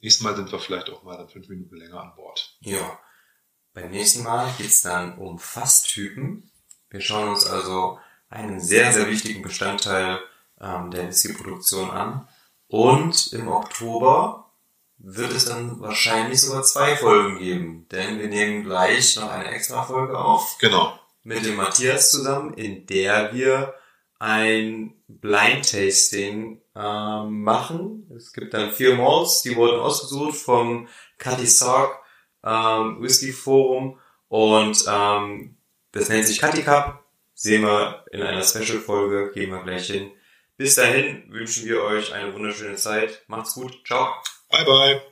Nächstes Mal sind wir vielleicht auch mal dann fünf Minuten länger an Bord. Ja. Beim nächsten Mal geht's dann um Fasstypen. Wir schauen uns also einen sehr, sehr wichtigen Bestandteil ähm, der Whisky-Produktion an. Und im Oktober wird es dann wahrscheinlich sogar zwei Folgen geben. Denn wir nehmen gleich noch eine extra Folge auf Genau. mit dem Matthias zusammen, in der wir ein Blind Tasting ähm, machen. Es gibt dann vier Malls, die wurden ausgesucht vom Cutty Sock ähm, Whisky Forum und ähm, das nennt sich Cutty Cup. Sehen wir in einer Special Folge, gehen wir gleich hin. Bis dahin wünschen wir euch eine wunderschöne Zeit. Macht's gut. Ciao. Bye, bye.